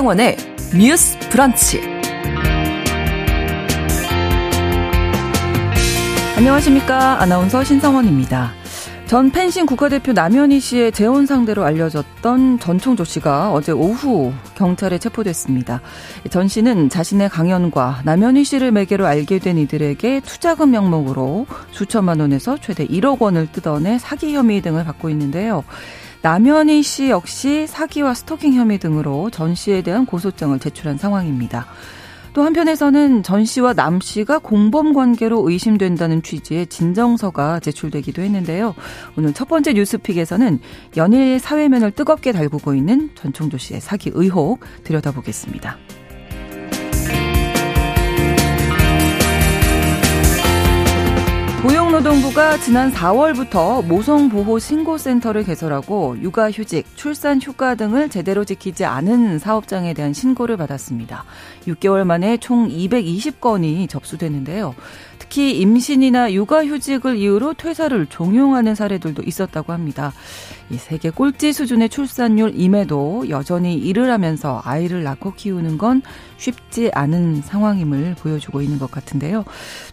신성원의 뉴스 브런치. 안녕하십니까. 아나운서 신성원입니다. 전 펜싱 국가대표 남현희 씨의 재혼 상대로 알려졌던 전총조 씨가 어제 오후 경찰에 체포됐습니다. 전 씨는 자신의 강연과 남현희 씨를 매개로 알게 된 이들에게 투자금 명목으로 수천만 원에서 최대 1억 원을 뜯어내 사기 혐의 등을 받고 있는데요. 남현희 씨 역시 사기와 스토킹 혐의 등으로 전 씨에 대한 고소장을 제출한 상황입니다. 또 한편에서는 전 씨와 남 씨가 공범 관계로 의심된다는 취지의 진정서가 제출되기도 했는데요. 오늘 첫 번째 뉴스픽에서는 연일 사회면을 뜨겁게 달구고 있는 전총조 씨의 사기 의혹 들여다보겠습니다. 고용노동부가 지난 4월부터 모성보호신고센터를 개설하고 육아휴직, 출산휴가 등을 제대로 지키지 않은 사업장에 대한 신고를 받았습니다. 6개월 만에 총 220건이 접수됐는데요. 특히 임신이나 육아휴직을 이유로 퇴사를 종용하는 사례들도 있었다고 합니다. 이 세계 꼴찌 수준의 출산율임에도 여전히 일을 하면서 아이를 낳고 키우는 건 쉽지 않은 상황임을 보여주고 있는 것 같은데요.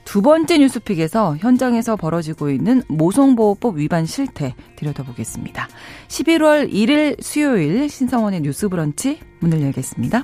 두 번째 뉴스픽에서 현장에서 벌어지고 있는 모성보호법 위반 실태 들여다보겠습니다. 11월 1일 수요일 신성원의 뉴스 브런치 문을 열겠습니다.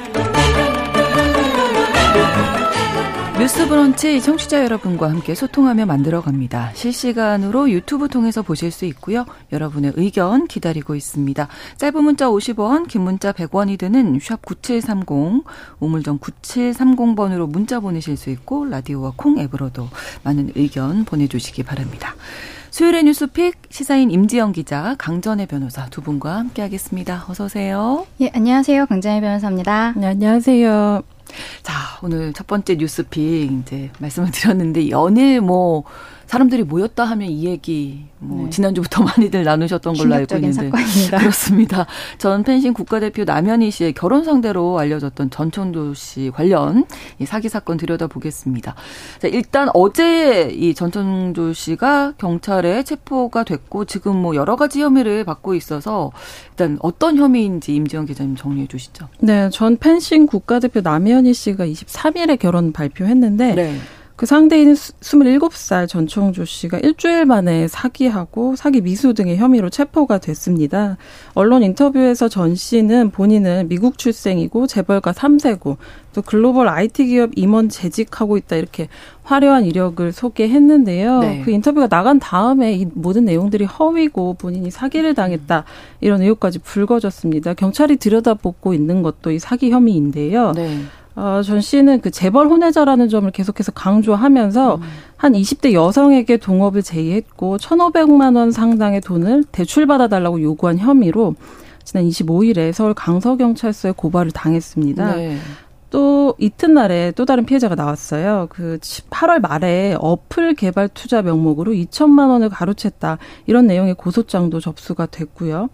뉴스 브런치 청취자 여러분과 함께 소통하며 만들어갑니다. 실시간으로 유튜브 통해서 보실 수 있고요. 여러분의 의견 기다리고 있습니다. 짧은 문자 50원, 긴 문자 100원이 드는 샵 9730, 우물정 9730번으로 문자 보내실 수 있고 라디오와 콩 앱으로도 많은 의견 보내주시기 바랍니다. 수요일의 뉴스픽 시사인 임지영 기자, 강전혜 변호사 두 분과 함께하겠습니다. 어서 오세요. 예, 안녕하세요. 강전혜 변호사입니다. 네, 안녕하세요. 자, 오늘 첫 번째 뉴스픽 이제 말씀을 드렸는데 연일 뭐 사람들이 모였다 하면 이 얘기 뭐 네. 지난주부터 많이들 나누셨던 걸로 알고 있는데 사건입니다. 그렇습니다. 전 펜싱 국가대표 남현희 씨의 결혼 상대로 알려졌던 전천조 씨 관련 이 사기 사건 들여다 보겠습니다. 자, 일단 어제 이 전천조 씨가 경찰에 체포가 됐고 지금 뭐 여러 가지 혐의를 받고 있어서 일단 어떤 혐의인지 임지영 기자님 정리해 주시죠. 네, 전 펜싱 국가대표 남현희 씨가 23일에 결혼 발표했는데 네. 그 상대인 27살 전총조 씨가 일주일 만에 사기하고 사기 미수 등의 혐의로 체포가 됐습니다. 언론 인터뷰에서 전 씨는 본인은 미국 출생이고 재벌가 3세고 또 글로벌 IT 기업 임원 재직하고 있다 이렇게 화려한 이력을 소개했는데요. 네. 그 인터뷰가 나간 다음에 이 모든 내용들이 허위고 본인이 사기를 당했다 이런 의혹까지 불거졌습니다. 경찰이 들여다보고 있는 것도 이 사기 혐의인데요. 네. 어, 전 씨는 그 재벌 혼외자라는 점을 계속해서 강조하면서 음. 한 20대 여성에게 동업을 제의했고 1,500만 원 상당의 돈을 대출받아 달라고 요구한 혐의로 지난 25일에 서울 강서경찰서에 고발을 당했습니다. 네. 또 이튿날에 또 다른 피해자가 나왔어요. 그 8월 말에 어플 개발 투자 명목으로 2천만 원을 가로챘다. 이런 내용의 고소장도 접수가 됐고요.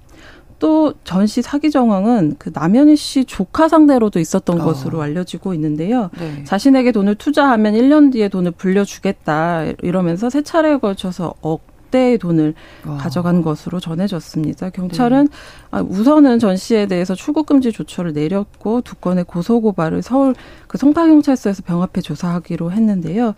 또 전 씨 사기 정황은 그 남현희 씨 조카 상대로도 있었던 어. 것으로 알려지고 있는데요. 네. 자신에게 돈을 투자하면 1년 뒤에 돈을 불려주겠다 이러면서 세 차례에 걸쳐서 억대의 돈을 어. 가져간 것으로 전해졌습니다. 경찰은 네. 우선은 전 씨에 대해서 출국 금지 조처를 내렸고 두 건의 고소 고발을 서울 그 송파경찰서에서 병합해 조사하기로 했는데요.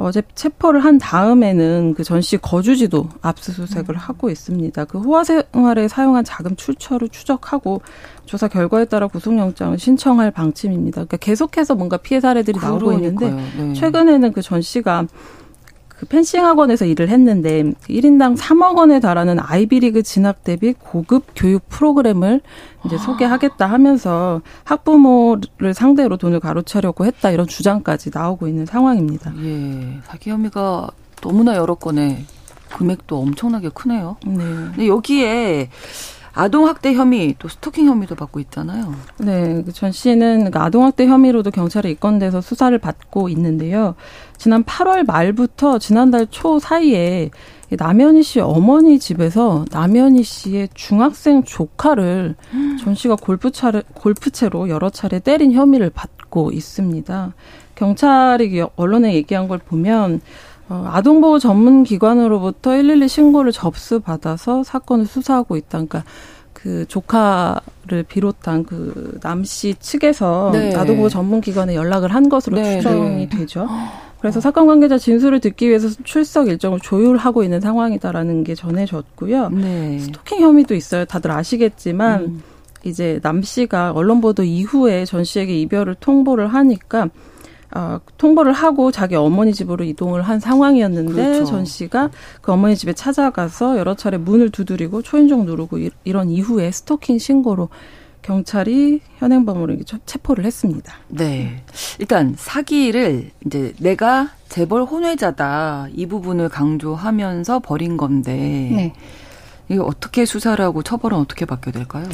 어제 체포를 한 다음에는 그 전 씨 거주지도 압수수색을 음. 하고 있습니다. 그 호화 생활에 사용한 자금 출처를 추적하고 조사 결과에 따라 구속영장을 신청할 방침입니다. 그러니까 계속해서 뭔가 피해 사례들이 나오고 있는데 네. 최근에는 그 전 씨가 그 펜싱 학원에서 일을 했는데 1인당 3억 원에 달하는 아이비리그 진학 대비 고급 교육 프로그램을 이제 아. 소개하겠다 하면서 학부모를 상대로 돈을 가로채려고 했다 이런 주장까지 나오고 있는 상황입니다. 예. 사기 혐의가 너무나 여러 건에 금액도 엄청나게 크네요. 네. 근데 여기에 아동학대 혐의 또 스토킹 혐의도 받고 있잖아요. 네, 그전 씨는 그 아동학대 혐의로도 경찰에 입건돼서 수사를 받고 있는데요. 지난 8월 말부터 지난달 초 사이에 남현희 씨 어머니 집에서 남현희 씨의 중학생 조카를 전 씨가 골프차를 골프채로 여러 차례 때린 혐의를 받고 있습니다. 경찰이 언론에 얘기한 걸 보면 어, 아동보호 전문 기관으로부터 112 신고를 접수받아서 사건을 수사하고 있다. 그러니까 그 조카를 비롯한 그 남 씨 측에서 네. 아동보호 전문 기관에 연락을 한 것으로 네, 추정이 네. 되죠. 그래서 사건 관계자 진술을 듣기 위해서 출석 일정을 조율하고 있는 상황이다라는 게 전해졌고요. 네. 스토킹 혐의도 있어요. 다들 아시겠지만 음. 이제 남 씨가 언론 보도 이후에 전 씨에게 이별을 통보를 하니까 어, 통보를 하고 자기 어머니 집으로 이동을 한 상황이었는데 그렇죠. 전 씨가 그 어머니 집에 찾아가서 여러 차례 문을 두드리고 초인종 누르고 이, 이런 이후에 스토킹 신고로 경찰이 현행범으로 체포를 했습니다. 네. 일단 사기를 이제 내가 재벌 혼외자다 이 부분을 강조하면서 벌인 건데 네. 이게 어떻게 수사를 하고 처벌은 어떻게 받게 될까요?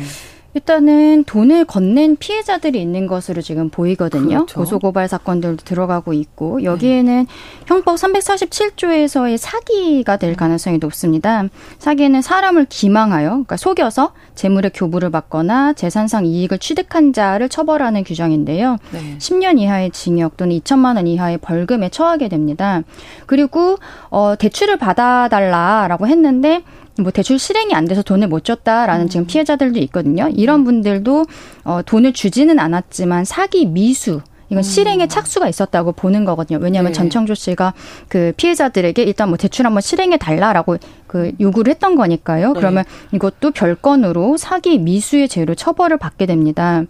일단은 돈을 건넨 피해자들이 있는 것으로 지금 보이거든요. 그렇죠. 고소고발 사건들도 들어가고 있고 여기에는 네. 형법 347조에서의 사기가 될 가능성이 높습니다. 사기는 사람을 기망하여 그러니까 속여서 재물의 교부를 받거나 재산상 이익을 취득한 자를 처벌하는 규정인데요. 네. 10년 이하의 징역 또는 2천만 원 이하의 벌금에 처하게 됩니다. 그리고 어 대출을 받아 달라라고 했는데 뭐 대출 실행이 안 돼서 돈을 못 줬다라는 음. 지금 피해자들도 있거든요. 이런 분들도 어 돈을 주지는 않았지만 사기 미수 이건 음. 실행에 착수가 있었다고 보는 거거든요. 왜냐하면 네. 전청조 씨가 그 피해자들에게 일단 뭐 대출 한번 실행해 달라라고 그 요구를 했던 거니까요. 네. 그러면 이것도 별건으로 사기 미수의 죄로 처벌을 받게 됩니다.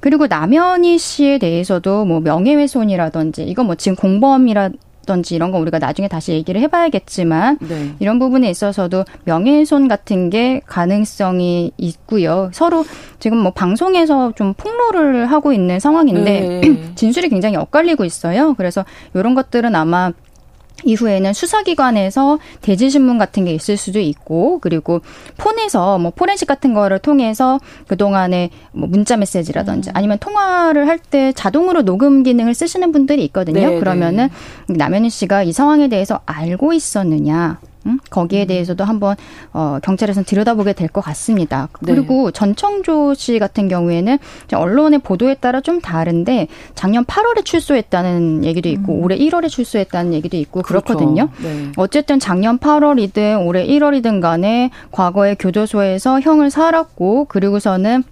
그리고 남현희 씨에 대해서도 뭐 명예훼손이라든지 이건 뭐 지금 공범이라 든지 이런 거 우리가 나중에 다시 얘기를 해봐야겠지만 네. 이런 부분에 있어서도 명예훼손 같은 게 가능성이 있고요. 서로 지금 뭐 방송에서 좀 폭로를 하고 있는 상황인데 네. 진술이 굉장히 엇갈리고 있어요. 그래서 이런 것들은 아마 이후에는 수사기관에서 대지신문 같은 게 있을 수도 있고 그리고 폰에서 뭐 포렌식 같은 거를 통해서 그동안에 뭐 문자 메시지라든지 음. 아니면 통화를 할 때 자동으로 녹음 기능을 쓰시는 분들이 있거든요. 네, 그러면은 네. 남현희 씨가 이 상황에 대해서 알고 있었느냐 음? 거기에 음. 대해서도 한번 어, 경찰에서는 들여다보게 될 것 같습니다. 네. 그리고 전청조 씨 같은 경우에는 언론의 보도에 따라 좀 다른데 작년 8월에 출소했다는 얘기도 있고 음. 올해 1월에 출소했다는 얘기도 있고 그렇죠. 그렇거든요 네. 어쨌든 작년 8월이든 올해 1월이든 간에 과거에 교도소에서 형을 살았고 그리고서는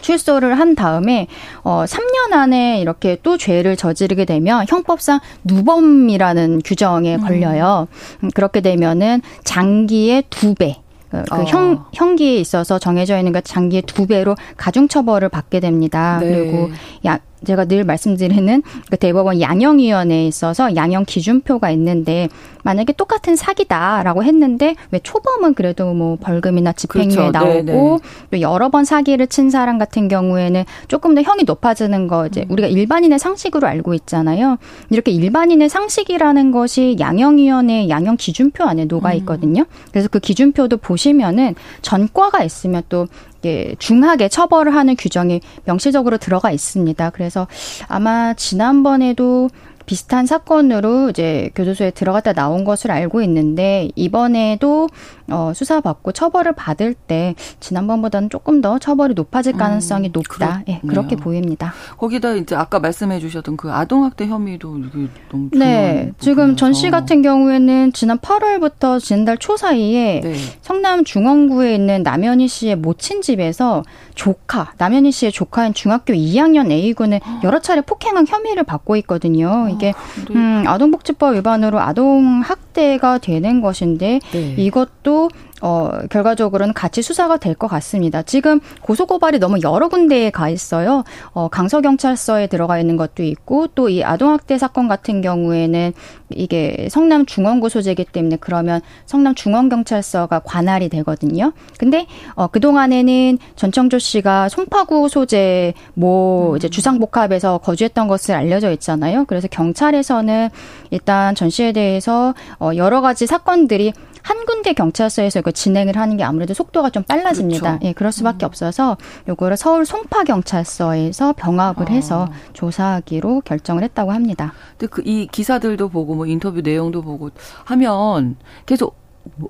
출소를 한 다음에 어 3년 안에 이렇게 또 죄를 저지르게 되면 형법상 누범이라는 규정에 음. 걸려요. 음. 그렇게 되면은 장기의 두 배. 그, 그 어. 형, 형기에 있어서 정해져 있는 것 장기의 두 배로 가중처벌을 받게 됩니다. 네. 그리고 약 제가 늘 말씀드리는 그 대법원 양형위원회에 있어서 양형 기준표가 있는데 만약에 똑같은 사기다라고 했는데 왜 초범은 그래도 뭐 벌금이나 집행유예 그렇죠. 나오고 네네. 네. 또 여러 번 사기를 친 사람 같은 경우에는 조금 더 형이 높아지는 거 이제 음. 우리가 일반인의 상식으로 알고 있잖아요. 이렇게 일반인의 상식이라는 것이 양형위원회 양형 기준표 안에 녹아 음. 있거든요. 그래서 그 기준표도 보시면은 전과가 있으면 또 이게 중하게 처벌을 하는 규정이 명시적으로 들어가 있습니다. 그래서 아마 지난번에도 비슷한 사건으로 이제 교도소에 들어갔다 나온 것을 알고 있는데 이번에도 어, 수사받고 처벌을 받을 때 지난번보다는 조금 더 처벌이 높아질 음, 가능성이 음, 높다. 예, 네, 그렇게 보입니다. 거기다 이제 아까 말씀해 주셨던 그 아동학대 혐의도 이게 너무 네, 지금 전 씨 같은 경우에는 지난 8월부터 지난달 초 사이에 네. 성남 중원구에 있는 남현희 씨의 모친 집에서 조카, 남현희 씨의 조카인 중학교 2학년 A군을 여러 차례 폭행한 혐의를 받고 있거든요. 이게 아, 네. 음, 아동복지법 위반으로 아동 학 대가 되는 것인데 네. 이것도 어, 결과적으로는 같이 수사가 될 것 같습니다. 지금 고소고발이 너무 여러 군데에 가 있어요. 어, 강서경찰서에 들어가 있는 것도 있고 또 이 아동학대 사건 같은 경우에는 이게 성남 중원구 소재이기 때문에 그러면 성남 중원경찰서가 관할이 되거든요. 근데 어, 그동안에는 전청조 씨가 송파구 소재 뭐 음. 이제 주상복합에서 거주했던 것을 알려져 있잖아요. 그래서 경찰에서는 일단 전 씨에 대해서 어, 여러 가지 사건들이 한 군데 경찰서에서 이거 진행을 하는 게 아무래도 속도가 좀 빨라집니다. 그렇죠. 예, 그럴 수밖에 음. 없어서 요거를 서울 송파 경찰서에서 병합을 아. 해서 조사하기로 결정을 했다고 합니다. 근데 그 이 기사들도 보고 뭐 인터뷰 내용도 보고 하면 계속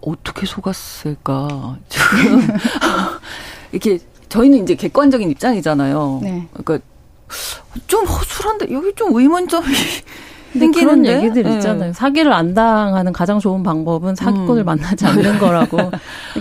어떻게 속았을까? 지금 이렇게 저희는 이제 객관적인 입장이잖아요. 네. 그러니까 좀 허술한데 여기 좀 의문점이 근데 그런 얘기들 네. 있잖아요. 사기를 안 당하는 가장 좋은 방법은 사기꾼을 음. 만나지 않는 거라고.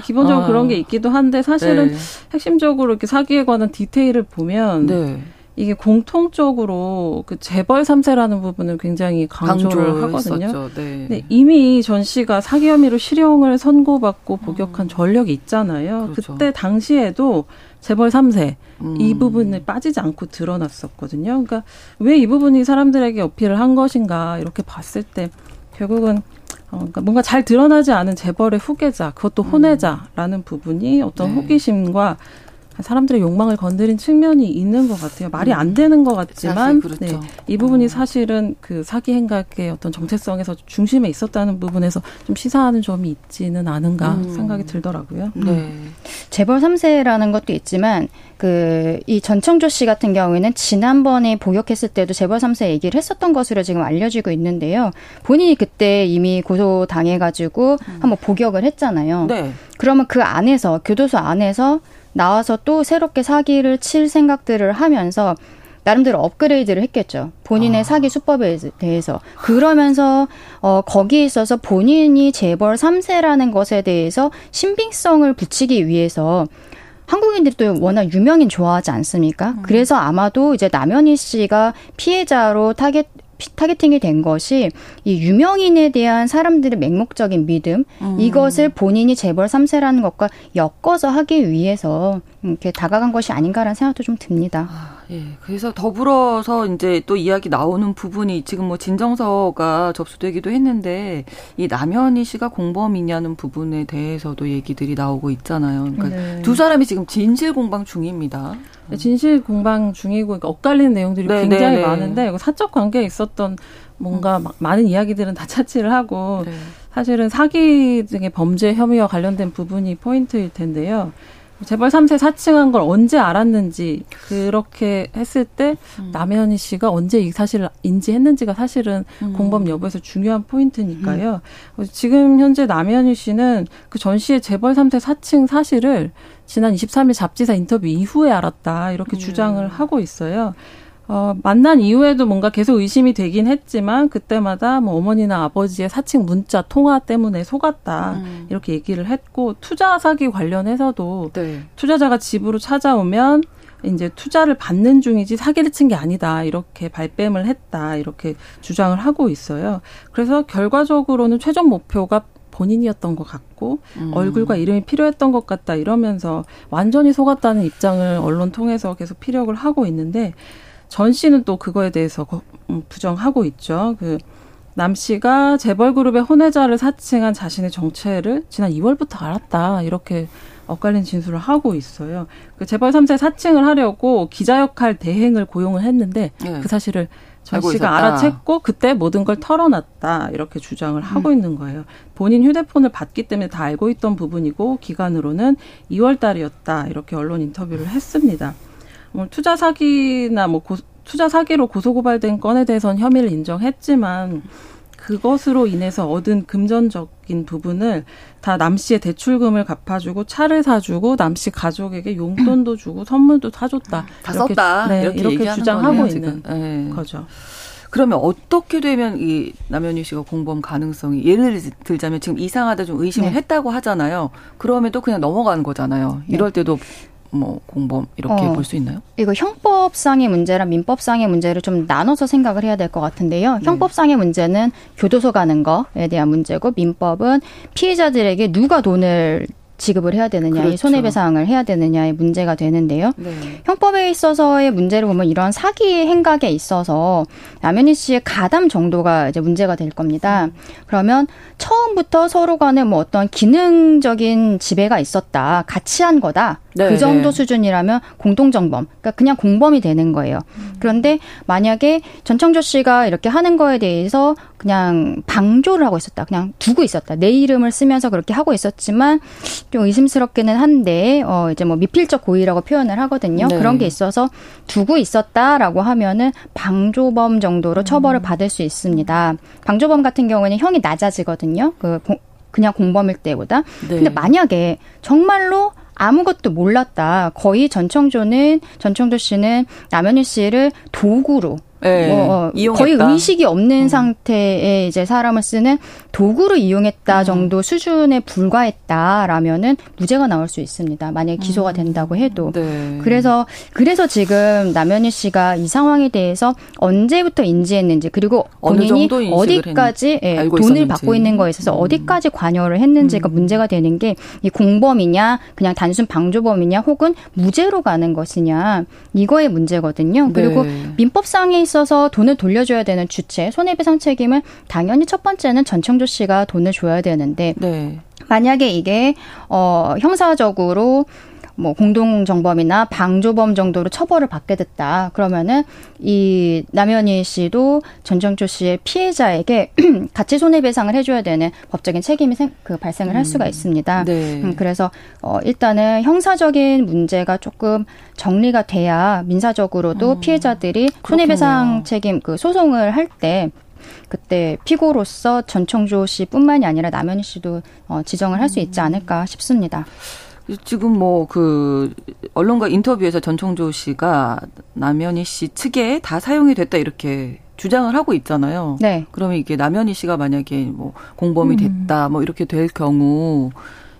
기본적으로 아. 그런 게 있기도 한데 사실은 네. 핵심적으로 이렇게 사기에 관한 디테일을 보면 네. 이게 공통적으로 그 재벌 3세라는 부분을 굉장히 강조를 하거든요. 네. 근데 이미 전 씨가 사기 혐의로 실형을 선고받고 복역한 음. 전력이 있잖아요. 그렇죠. 그때 당시에도 재벌 3세 음. 이 부분을 빠지지 않고 드러났었거든요. 그러니까 왜 이 부분이 사람들에게 어필을 한 것인가 이렇게 봤을 때 결국은 어, 그러니까 뭔가 잘 드러나지 않은 재벌의 후계자, 그것도 음. 혼외자라는 부분이 어떤 네. 호기심과 사람들의 욕망을 건드린 측면이 있는 것 같아요. 말이 안 되는 것 같지만 그렇죠. 네, 이 부분이 어. 사실은 그 사기 행각의 어떤 정체성에서 중심에 있었다는 부분에서 좀 시사하는 점이 있지는 않은가 음. 생각이 들더라고요. 네. 음. 재벌 3세라는 것도 있지만 그 이 전청조 씨 같은 경우에는 지난번에 복역했을 때도 재벌 3세 얘기를 했었던 것으로 지금 알려지고 있는데요. 본인이 그때 이미 고소 당해가지고 음. 한번 복역을 했잖아요. 네. 그러면 그 안에서 교도소 안에서 나와서 또 새롭게 사기를 칠 생각들을 하면서 나름대로 업그레이드를 했겠죠. 본인의 아. 사기 수법에 대해서. 그러면서 어 거기에 있어서 본인이 재벌 3세라는 것에 대해서 신빙성을 붙이기 위해서 한국인들이 또 워낙 유명인 좋아하지 않습니까? 음. 그래서 아마도 이제 남현희 씨가 피해자로 타겟 타겟팅이 된 것이 이 유명인에 대한 사람들의 맹목적인 믿음 음. 이것을 본인이 재벌 3세라는 것과 엮어서 하기 위해서 이렇게 다가간 것이 아닌가라는 생각도 좀 듭니다. 아, 예. 그래서 더불어서 이제 또 이야기 나오는 부분이 지금 뭐 진정서가 접수되기도 했는데 이 남현희 씨가 공범이냐는 부분에 대해서도 얘기들이 나오고 있잖아요. 그러니까 네. 두 사람이 지금 진실 공방 중입니다. 네, 진실 공방 중이고 그러니까 엇갈리는 내용들이 네, 굉장히 네, 네. 많은데 사적 관계에 있었던 뭔가 음. 많은 이야기들은 다 차치를 하고 네. 사실은 사기 등의 범죄 혐의와 관련된 부분이 포인트일 텐데요. 재벌 3세 사칭한 걸 언제 알았는지 그렇게 했을 때 음. 남현희 씨가 언제 이 사실을 인지했는지가 사실은 음. 공범 여부에서 중요한 포인트니까요. 음. 지금 현재 남현희 씨는 그 전 씨의 재벌 3세 사칭 사실을 지난 23일 잡지사 인터뷰 이후에 알았다 이렇게 음. 주장을 하고 있어요. 어, 만난 이후에도 뭔가 계속 의심이 되긴 했지만 그때마다 뭐 어머니나 아버지의 사칭 문자 통화 때문에 속았다 음. 이렇게 얘기를 했고 투자 사기 관련해서도 네. 투자자가 집으로 찾아오면 이제 투자를 받는 중이지 사기를 친 게 아니다 이렇게 발뺌을 했다 이렇게 주장을 하고 있어요. 그래서 결과적으로는 최종 목표가 본인이었던 것 같고 음. 얼굴과 이름이 필요했던 것 같다 이러면서 완전히 속았다는 입장을 언론 통해서 계속 피력을 하고 있는데 전 씨는 또 그거에 대해서 음, 부정하고 있죠. 그 남 씨가 재벌 그룹의 혼외자를 사칭한 자신의 정체를 지난 2월부터 알았다. 이렇게 엇갈린 진술을 하고 있어요. 그 재벌 3세 사칭을 하려고 기자 역할 대행을 고용을 했는데 네. 그 사실을 전 씨가. 알아챘고 그때 모든 걸 털어놨다 이렇게 주장을 음. 하고 있는 거예요. 본인 휴대폰을 받기 때문에 다 알고 있던 부분이고 기간으로는 2월 달이었다 이렇게 언론 인터뷰를 했습니다. 뭐 투자 사기나 뭐 고, 투자 사기로 고소고발된 건에 대해서는 혐의를 인정했지만 그것으로 인해서 얻은 금전적인 부분을 다 남 씨의 대출금을 갚아주고 차를 사주고 남 씨 가족에게 용돈도 주고 선물도 사줬다. 다 이렇게, 썼다. 네, 이렇게, 이렇게 주장하고 거네요, 있는 네. 거죠. 그러면 어떻게 되면 이 남현희 씨가 공범 가능성이 예를 들자면 지금 이상하다 좀 의심을 네. 했다고 하잖아요. 그러면 또 그냥 넘어가는 거잖아요. 이럴 네. 때도 뭐 공범 이렇게 어, 볼수 있나요? 이거 형법상의 문제랑 민법상의 문제를 좀 나눠서 생각을 해야 될 것 같은데요. 네. 형법상의 문제는 교도소 가는 거에 대한 문제고 민법은 피해자들에게 누가 돈을 지급을 해야 되느냐, 그렇죠. 손해배상을 해야 되느냐의 문제가 되는데요. 네. 형법에 있어서의 문제를 보면 이런 사기 행각에 있어서 남현희 씨의 가담 정도가 이제 문제가 될 겁니다. 음. 그러면 처음부터 서로 간에 뭐 어떤 기능적인 지배가 있었다, 같이 한 거다. 네, 그 정도 네. 수준이라면 공동정범, 그러니까 그냥 공범이 되는 거예요. 음. 그런데 만약에 전청조 씨가 이렇게 하는 거에 대해서 그냥 방조를 하고 있었다, 그냥 두고 있었다, 내 이름을 쓰면서 그렇게 하고 있었지만 좀 의심스럽기는 한데 어 이제 뭐 미필적 고의라고 표현을 하거든요. 네. 그런 게 있어서 두고 있었다라고 하면은 방조범 정도로 처벌을 음. 받을 수 있습니다. 방조범 같은 경우에는 형이 낮아지거든요. 그 그냥 공범일 때보다. 네. 근데 만약에 정말로 아무것도 몰랐다. 거의 전청조는 전청조 씨는 남현희 씨를 도구로 네, 뭐, 어, 거의 의식이 없는 음. 상태의 이제 사람을 쓰는 도구로 이용했다 음. 정도 수준에 불과했다라면은 무죄가 나올 수 있습니다. 만약에 기소가 음. 된다고 해도. 네. 그래서 그래서 지금 남현희 씨가 이 상황에 대해서 언제부터 인지했는지 그리고 본인이 어디까지 예, 돈을 있었는지. 받고 있는 거에 있어서 음. 어디까지 관여를 했는지가 음. 문제가 되는 게 이 공범이냐 그냥 단순 방조범이냐 혹은 무죄로 가는 것이냐 이거의 문제거든요. 그리고 네. 민법상에 있어 서 돈을 돌려줘야 되는 주체 손해배상 책임을 당연히 첫 번째는 전청조 씨가 돈을 줘야 되는데 네. 만약에 이게 어 형사적으로 뭐 공동정범이나 방조범 정도로 처벌을 받게 됐다. 그러면은 이 남현희 씨도 전정조 씨의 피해자에게 같이 손해배상을 해줘야 되는 법적인 책임이 생, 그 발생을 할 수가 음. 있습니다. 네. 음, 그래서 어, 일단은 형사적인 문제가 조금 정리가 돼야 민사적으로도 음. 피해자들이 손해배상 책임 그 소송을 할때 그때 피고로서 전청조 씨뿐만이 아니라 남현희 씨도 어, 지정을 할 수 있지 않을까 싶습니다. 지금 뭐 그 언론과 인터뷰에서 전청조 씨가 남현희 씨 측에 다 사용이 됐다 이렇게 주장을 하고 있잖아요. 네. 그러면 이게 남현희 씨가 만약에 뭐 공범이 음. 됐다 뭐 이렇게 될 경우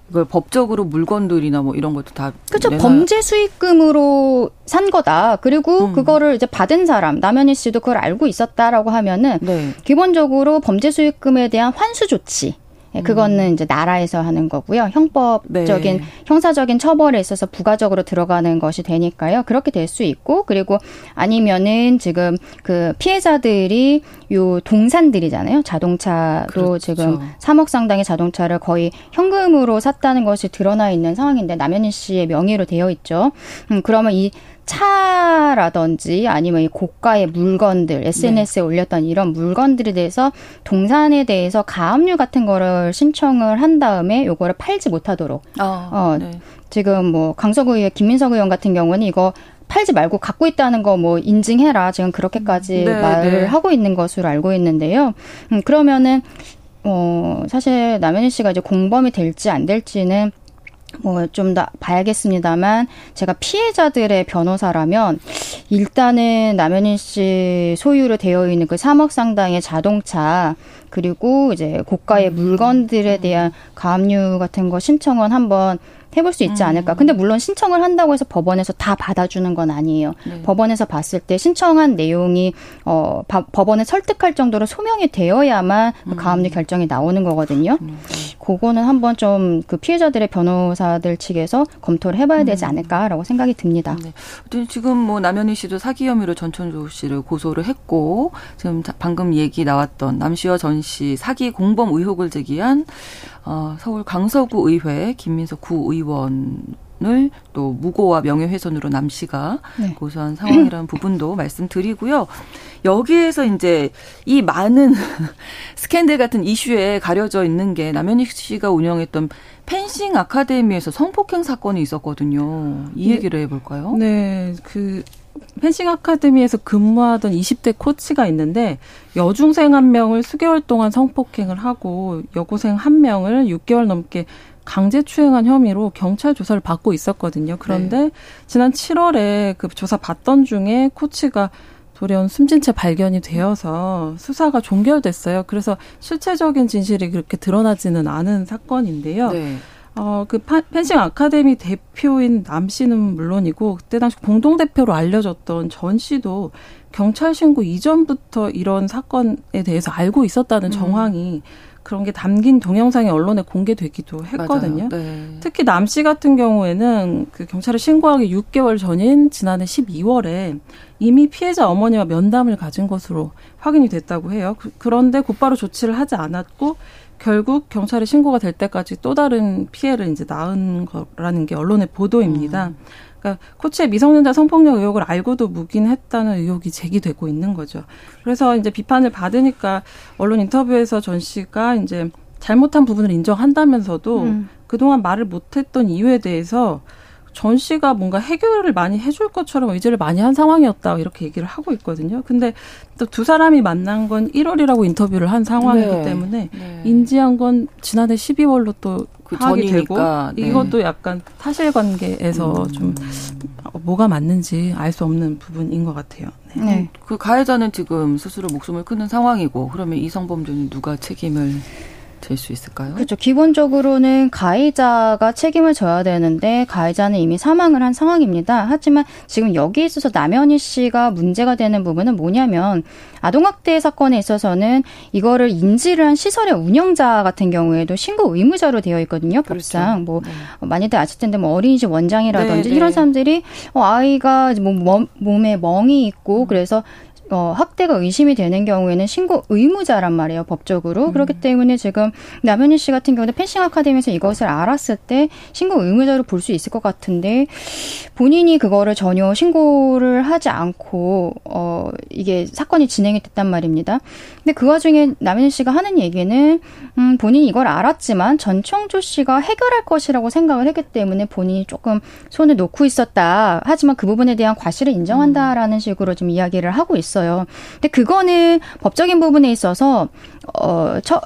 이걸 법적으로 물건들이나 뭐 이런 것도 다 그렇죠. 범죄 수익금으로 산 거다. 그리고 음. 그거를 이제 받은 사람 남현희 씨도 그걸 알고 있었다라고 하면은 네. 기본적으로 범죄 수익금에 대한 환수 조치 예, 그거는 이제 나라에서 하는 거고요. 형법적인 네. 형사적인 처벌에 있어서 부가적으로 들어가는 것이 되니까요. 그렇게 될 수 있고 그리고 아니면은 지금 그 피해자들이 요 동산들이잖아요. 자동차도 그렇죠. 지금 3억 상당의 자동차를 거의 현금으로 샀다는 것이 드러나 있는 상황인데 남현희 씨의 명의로 되어 있죠. 음, 그러면 이 차라든지 아니면 이 고가의 물건들 SNS에 네. 올렸던 이런 물건들에 대해서 동산에 대해서 가압류 같은 거를 신청을 한 다음에 요거를 팔지 못하도록 어, 어 네. 지금 뭐 강서구 의원 김민석 의원 같은 경우는 이거 팔지 말고 갖고 있다는 거 뭐 인증해라 지금 그렇게까지 네, 말을 네. 하고 있는 것으로 알고 있는데요. 음, 그러면은 어 사실 남현희 씨가 이제 공범이 될지 안 될지는 뭐 좀 더 봐야겠습니다만 제가 피해자들의 변호사라면 일단은 남현희 씨 소유로 되어 있는 그 3억 상당의 자동차 그리고 이제 고가의 음. 물건들에 대한 가압류 같은 거 신청은 한번 해볼 수 있지 않을까. 음. 근데 물론 신청을 한다고 해서 법원에서 다 받아주는 건 아니에요. 네. 법원에서 봤을 때 신청한 내용이 어 법원에 설득할 정도로 소명이 되어야만 그 음. 가압류 결정이 나오는 거거든요. 음. 네. 그거는 한번 좀 그 피해자들의 변호사들 측에서 검토를 해봐야 되지 음. 않을까라고 생각이 듭니다. 네. 지금 뭐 남현희 씨도 사기 혐의로 전천조 씨를 고소를 했고 지금 방금 얘기 나왔던 남 씨와 전 씨 사기 공범 의혹을 제기한 어, 서울 강서구 의회 김민석 구의원을 또 무고와 명예훼손으로 남 씨가 네. 고소한 상황이라는 부분도 말씀드리고요. 여기에서 이제 이 많은 스캔들 같은 이슈에 가려져 있는 게 남현희 씨가 운영했던 펜싱 아카데미에서 성폭행 사건이 있었거든요. 이 네. 얘기를 해볼까요? 네, 그 펜싱 아카데미에서 근무하던 20대 코치가 있는데 여중생 한 명을 수개월 동안 성폭행을 하고 여고생 한 명을 6개월 넘게 강제 추행한 혐의로 경찰 조사를 받고 있었거든요. 그런데 네. 지난 7월에 그 조사 받던 중에 코치가 돌연 숨진 채 발견이 되어서 수사가 종결됐어요. 그래서 실체적인 진실이 그렇게 드러나지는 않은 사건인데요. 네. 어, 그 펜싱 아카데미 대표인 남 씨는 물론이고 그때 당시 공동 대표로 알려졌던 전 씨도 경찰 신고 이전부터 이런 사건에 대해서 알고 있었다는 음. 정황이 그런 게 담긴 동영상이 언론에 공개되기도 했거든요. 네. 특히 남 씨 같은 경우에는 그 경찰에 신고하기 6개월 전인 지난해 12월에 이미 피해자 어머니와 면담을 가진 것으로 확인이 됐다고 해요. 그, 그런데 곧바로 조치를 하지 않았고 결국 경찰에 신고가 될 때까지 또 다른 피해를 이제 낳은 거라는 게 언론의 보도입니다. 음. 그러니까 코치의 미성년자 성폭력 의혹을 알고도 묵인했다는 의혹이 제기되고 있는 거죠. 그래서 이제 비판을 받으니까 언론 인터뷰에서 전 씨가 이제 잘못한 부분을 인정한다면서도 음. 그동안 말을 못했던 이유에 대해서 전 씨가 뭔가 해결을 많이 해줄 것처럼 의지를 많이 한 상황이었다 이렇게 얘기를 하고 있거든요. 근데 또 두 사람이 만난 건 1월이라고 인터뷰를 한 상황이기 네. 때문에 네. 인지한 건 지난해 12월로 또 그 파악이 되고 네. 이것도 약간 사실관계에서 음. 좀 뭐가 맞는지 알 수 없는 부분인 것 같아요. 네. 네. 그 가해자는 지금 스스로 목숨을 끊는 상황이고 그러면 이 성범죄는 누가 책임을 될 수 있을까요? 그렇죠. 기본적으로는 가해자가 책임을 져야 되는데 가해자는 이미 사망을 한 상황입니다. 하지만 지금 여기에 있어서 남현희 씨가 문제가 되는 부분은 뭐냐면 아동학대 사건에 있어서는 이거를 인지를 한 시설의 운영자 같은 경우에도 신고 의무자로 되어 있거든요. 그렇죠. 법상 뭐 네. 많이들 아실 텐데 뭐 어린이집 원장이라든지 네, 네. 이런 사람들이 어, 아이가 뭐 몸에 멍이 있고 음. 그래서 어, 학대가 의심이 되는 경우에는 신고 의무자란 말이에요, 법적으로. 음. 그렇기 때문에 지금 남현희 씨 같은 경우는 펜싱 아카데미에서 이것을 알았을 때 신고 의무자로 볼 수 있을 것 같은데 본인이 그거를 전혀 신고를 하지 않고 어, 이게 사건이 진행이 됐단 말입니다. 근데 그 와중에 남현희 씨가 하는 얘기는 음, 본인이 이걸 알았지만 전청조 씨가 해결할 것이라고 생각을 했기 때문에 본인이 조금 손을 놓고 있었다. 하지만 그 부분에 대한 과실을 인정한다라는 식으로 좀 이야기를 하고 있어요. 있어요. 근데 그거는 법적인 부분에 있어서 어 처,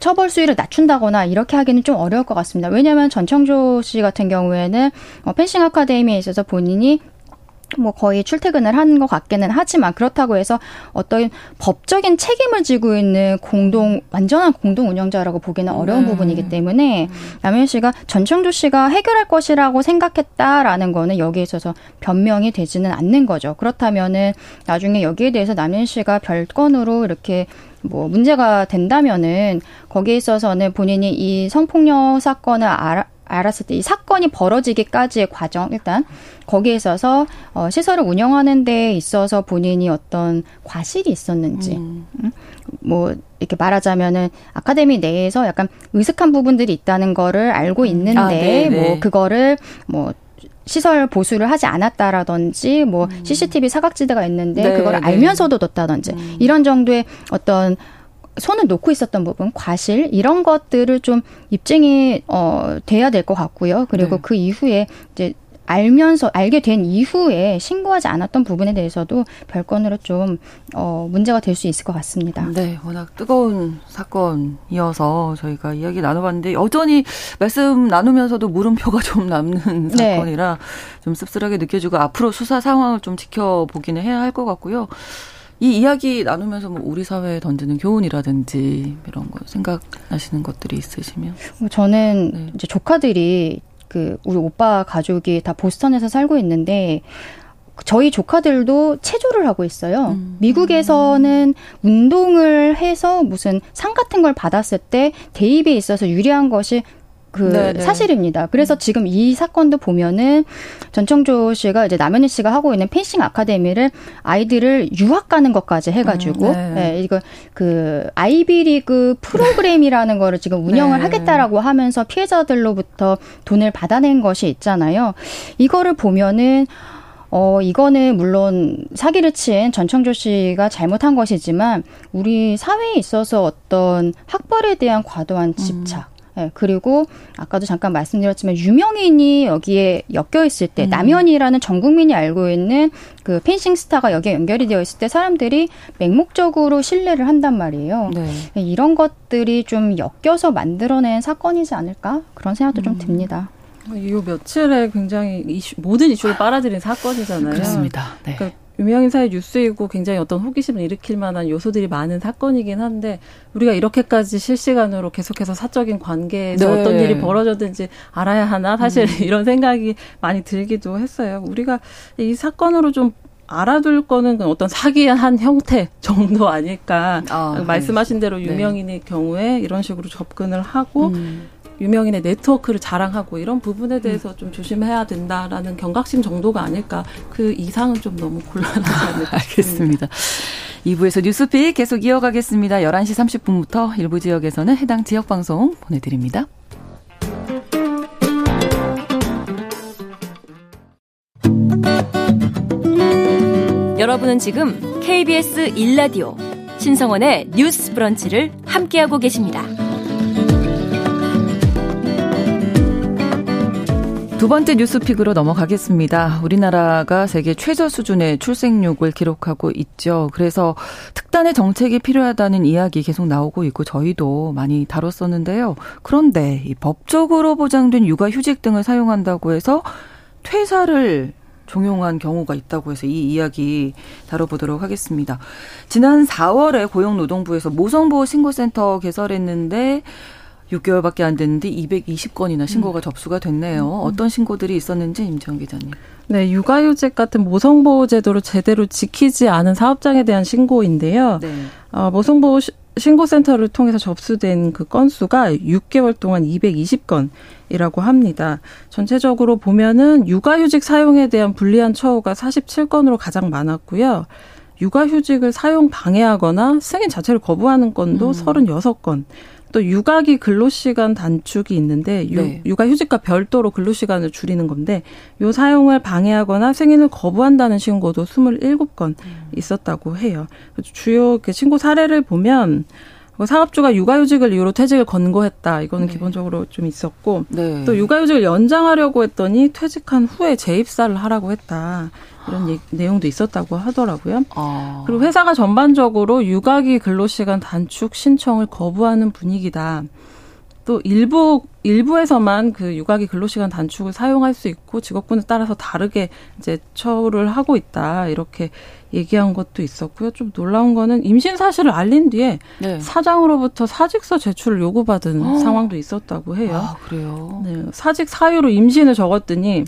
처벌 수위를 낮춘다거나 이렇게 하기는 좀 어려울 것 같습니다. 왜냐하면 전청조 씨 같은 경우에는 어, 펜싱 아카데미에 있어서 본인이 뭐 거의 출퇴근을 한것 같기는 하지만 그렇다고 해서 어떤 법적인 책임을 지고 있는 공동 완전한 공동 운영자라고 보기는 어려운 네. 부분이기 때문에 남현 씨가 전청조 씨가 해결할 것이라고 생각했다라는 거는 여기에 있어서 변명이 되지는 않는 거죠. 그렇다면은 나중에 여기에 대해서 남현 씨가 별건으로 이렇게 뭐 문제가 된다면은 거기에 있어서는 본인이 이 성폭력 사건을 알아 알았을 때 이 사건이 벌어지기까지의 과정 일단 거기에 있어서 어, 시설을 운영하는 데 있어서 본인이 어떤 과실이 있었는지 음. 음? 뭐 이렇게 말하자면은 아카데미 내에서 약간 의식한 부분들이 있다는 거를 알고 음. 있는데 아, 네, 네. 뭐 그거를 뭐 시설 보수를 하지 않았다라든지 뭐 음. CCTV 사각지대가 있는데 네, 그걸 네. 알면서도 뒀다든지 음. 이런 정도의 어떤 손을 놓고 있었던 부분, 과실 이런 것들을 좀 입증이 어 돼야 될 것 같고요. 그리고 네. 그 이후에 이제 알면서 알게 된 이후에 신고하지 않았던 부분에 대해서도 별건으로 좀 어, 문제가 될 수 있을 것 같습니다. 네, 워낙 뜨거운 사건이어서 저희가 이야기 나눠봤는데 여전히 말씀 나누면서도 물음표가 좀 남는 네. 사건이라 좀 씁쓸하게 느껴지고 앞으로 수사 상황을 좀 지켜보기는 해야 할 것 같고요. 이 이야기 나누면서 뭐 우리 사회에 던지는 교훈이라든지 이런 거 생각나시는 것들이 있으시면? 뭐 저는 네. 이제 조카들이 그 우리 오빠 가족이 다 보스턴에서 살고 있는데 저희 조카들도 체조를 하고 있어요. 음. 미국에서는 운동을 해서 무슨 상 같은 걸 받았을 때 대입에 있어서 유리한 것이 그 네네. 네. 사실입니다. 그래서 음. 지금 이 사건도 보면은 전청조 씨가 이제 남현희 씨가 하고 있는 펜싱 아카데미를 아이들을 유학 가는 것까지 해가지고 음, 네. 네, 이거 그 아이비리그 프로그램이라는 거를 지금 운영을 네. 하겠다라고 하면서 피해자들로부터 돈을 받아낸 것이 있잖아요. 이거를 보면은 어, 이거는 물론 사기를 친 전청조 씨가 잘못한 것이지만 우리 사회에 있어서 어떤 학벌에 대한 과도한 집착, 음. 네, 그리고 아까도 잠깐 말씀드렸지만 유명인이 여기에 엮여 있을 때 음. 남현이라는 전 국민이 알고 있는 그 펜싱 스타가 여기에 연결이 되어 있을 때 사람들이 맹목적으로 신뢰를 한단 말이에요. 네. 네 이런 것들이 좀 엮여서 만들어낸 사건이지 않을까 그런 생각도 음. 좀 듭니다. 이 며칠에 굉장히 이슈, 모든 이슈를 빨아들인 사건이잖아요. 그렇습니다. 네. 그러니까 유명인사의 뉴스이고 굉장히 어떤 호기심을 일으킬 만한 요소들이 많은 사건이긴 한데 우리가 이렇게까지 실시간으로 계속해서 사적인 관계에서 네. 어떤 일이 벌어졌는지 알아야 하나 사실 음. 이런 생각이 많이 들기도 했어요. 우리가 이 사건으로 좀 알아둘 거는 어떤 사기의 한 형태 정도 아닐까. 아, 말씀하신 대로 네. 유명인의 네. 경우에 이런 식으로 접근을 하고 음. 유명인의 네트워크를 자랑하고 이런 부분에 대해서 음. 좀 조심해야 된다라는 경각심 정도가 아닐까. 그 이상은 좀 너무 곤란하지 않을까 알겠습니다. 2부에서 뉴스픽 계속 이어가겠습니다. 11시 30분부터 일부 지역에서는 해당 지역 방송 보내드립니다. 여러분은 지금 KBS 1라디오 신성원의 뉴스 브런치를 함께하고 계십니다. 두 번째 뉴스픽으로 넘어가겠습니다. 우리나라가 세계 최저 수준의 출생률을 기록하고 있죠. 그래서 특단의 정책이 필요하다는 이야기 계속 나오고 있고 저희도 많이 다뤘었는데요. 그런데 이 법적으로 보장된 육아휴직 등을 사용한다고 해서 퇴사를 종용한 경우가 있다고 해서 이 이야기 다뤄보도록 하겠습니다. 지난 4월에 고용노동부에서 모성보호 신고센터 개설했는데 6개월밖에 안 됐는데 220건이나 신고가 음. 접수가 됐네요. 음. 어떤 신고들이 있었는지 임지영 기자님. 네, 육아휴직 같은 모성보호 제도를 제대로 지키지 않은 사업장에 대한 신고인데요. 네. 어, 모성보호 신고센터를 통해서 접수된 그 건수가 6개월 동안 220건이라고 합니다. 전체적으로 보면은 육아휴직 사용에 대한 불리한 처우가 47건으로 가장 많았고요. 육아휴직을 사용 방해하거나 승인 자체를 거부하는 건도 음. 36건. 또 육아기 근로시간 단축이 있는데 네. 육아휴직과 별도로 근로시간을 줄이는 건데 요 사용을 방해하거나 승인을 거부한다는 신고도 27건 음. 있었다고 해요. 주요 신고 사례를 보면 뭐 사업주가 육아휴직을 이유로 퇴직을 권고했다. 이거는 네. 기본적으로 좀 있었고 네. 또 육아휴직을 연장하려고 했더니 퇴직한 후에 재입사를 하라고 했다. 이런 얘기, 내용도 있었다고 하더라고요. 아. 그리고 회사가 전반적으로 육아기 근로시간 단축 신청을 거부하는 분위기다. 또 일부 일부에서만 그 육아기 근로시간 단축을 사용할 수 있고 직업군에 따라서 다르게 이제 처우를 하고 있다 이렇게 얘기한 것도 있었고요. 좀 놀라운 거는 임신 사실을 알린 뒤에 네. 사장으로부터 사직서 제출을 요구받은 어. 상황도 있었다고 해요. 아, 그래요? 네, 사직 사유로 임신을 적었더니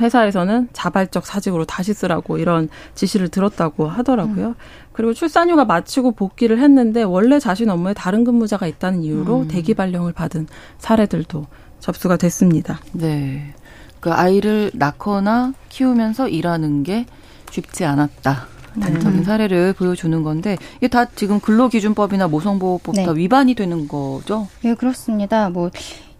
회사에서는 자발적 사직으로 다시 쓰라고 이런 지시를 들었다고 하더라고요. 음. 그리고 출산휴가 마치고 복귀를 했는데 원래 자신 업무에 다른 근무자가 있다는 이유로 음. 대기 발령을 받은 사례들도 접수가 됐습니다. 네. 그 아이를 낳거나 키우면서 일하는 게 쉽지 않았다. 단적인 네. 사례를 보여주는 건데 이게 다 지금 근로기준법이나 모성보호법 네. 다 위반이 되는 거죠? 네, 그렇습니다. 뭐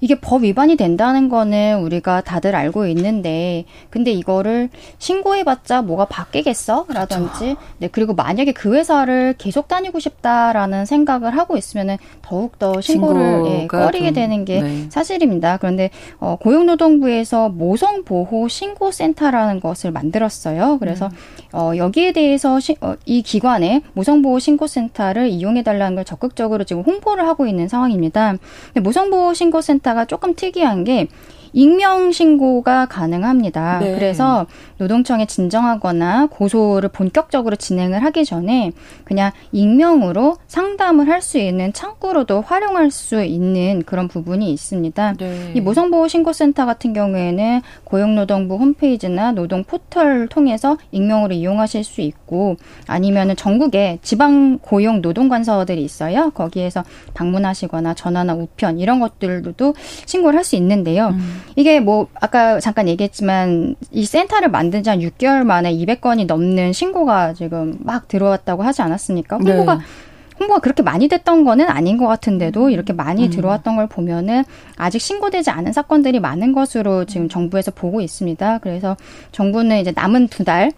이게 법 위반이 된다는 거는 우리가 다들 알고 있는데 근데 이거를 신고해봤자 뭐가 바뀌겠어? 라든지 그렇죠. 네 그리고 만약에 그 회사를 계속 다니고 싶다라는 생각을 하고 있으면은 더욱더 신고를 예, 꺼리게 좀, 되는 게 네. 사실입니다. 그런데 어, 고용노동부에서 모성보호 신고센터라는 것을 만들었어요. 그래서 음. 어, 여기에 대해서 시, 어, 이 기관에 모성보호 신고센터를 이용해달라는 걸 적극적으로 지금 홍보를 하고 있는 상황입니다. 모성보호 신고센터 회사가 조금 특이한 게 익명 신고가 가능합니다. 네. 그래서 노동청에 진정하거나 고소를 본격적으로 진행을 하기 전에 그냥 익명으로 상담을 할 수 있는 창구로도 활용할 수 있는 그런 부분이 있습니다. 네. 이 모성보호 신고센터 같은 경우에는 고용노동부 홈페이지나 노동 포털 통해서 익명으로 이용하실 수 있고 아니면은 전국에 지방 고용 노동 관서들이 있어요. 거기에서 방문하시거나 전화나 우편 이런 것들도 신고를 할 수 있는데요. 음. 이게 뭐 아까 잠깐 얘기했지만 이 센터를 만든 지 한 6개월 만에 200건이 넘는 신고가 지금 막 들어왔다고 하지 않았습니까? 네. 홍보가 네. 홍보가 그렇게 많이 됐던 거는 아닌 것 같은데도 이렇게 많이 음. 들어왔던 걸 보면은 아직 신고되지 않은 사건들이 많은 것으로 지금 정부에서 보고 있습니다. 그래서 정부는 이제 남은 두 달,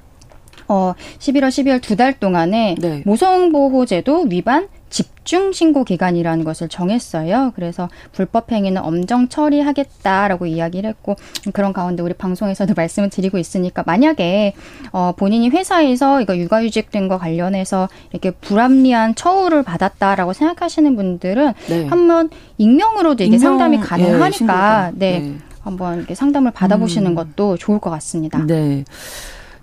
어, 11월, 12월 두 달 동안에 네. 모성보호제도 위반 집중 신고 기간이라는 것을 정했어요. 그래서 불법 행위는 엄정 처리하겠다라고 이야기를 했고 그런 가운데 우리 방송에서도 말씀을 드리고 있으니까 만약에 어 본인이 회사에서 이거 육아휴직 등과 관련해서 이렇게 불합리한 처우를 받았다라고 생각하시는 분들은 네. 한번 익명으로도 이게 익명, 상담이 예, 가능하니까 예, 네. 네. 한번 이렇게 상담을 받아보시는 음. 것도 좋을 것 같습니다. 네.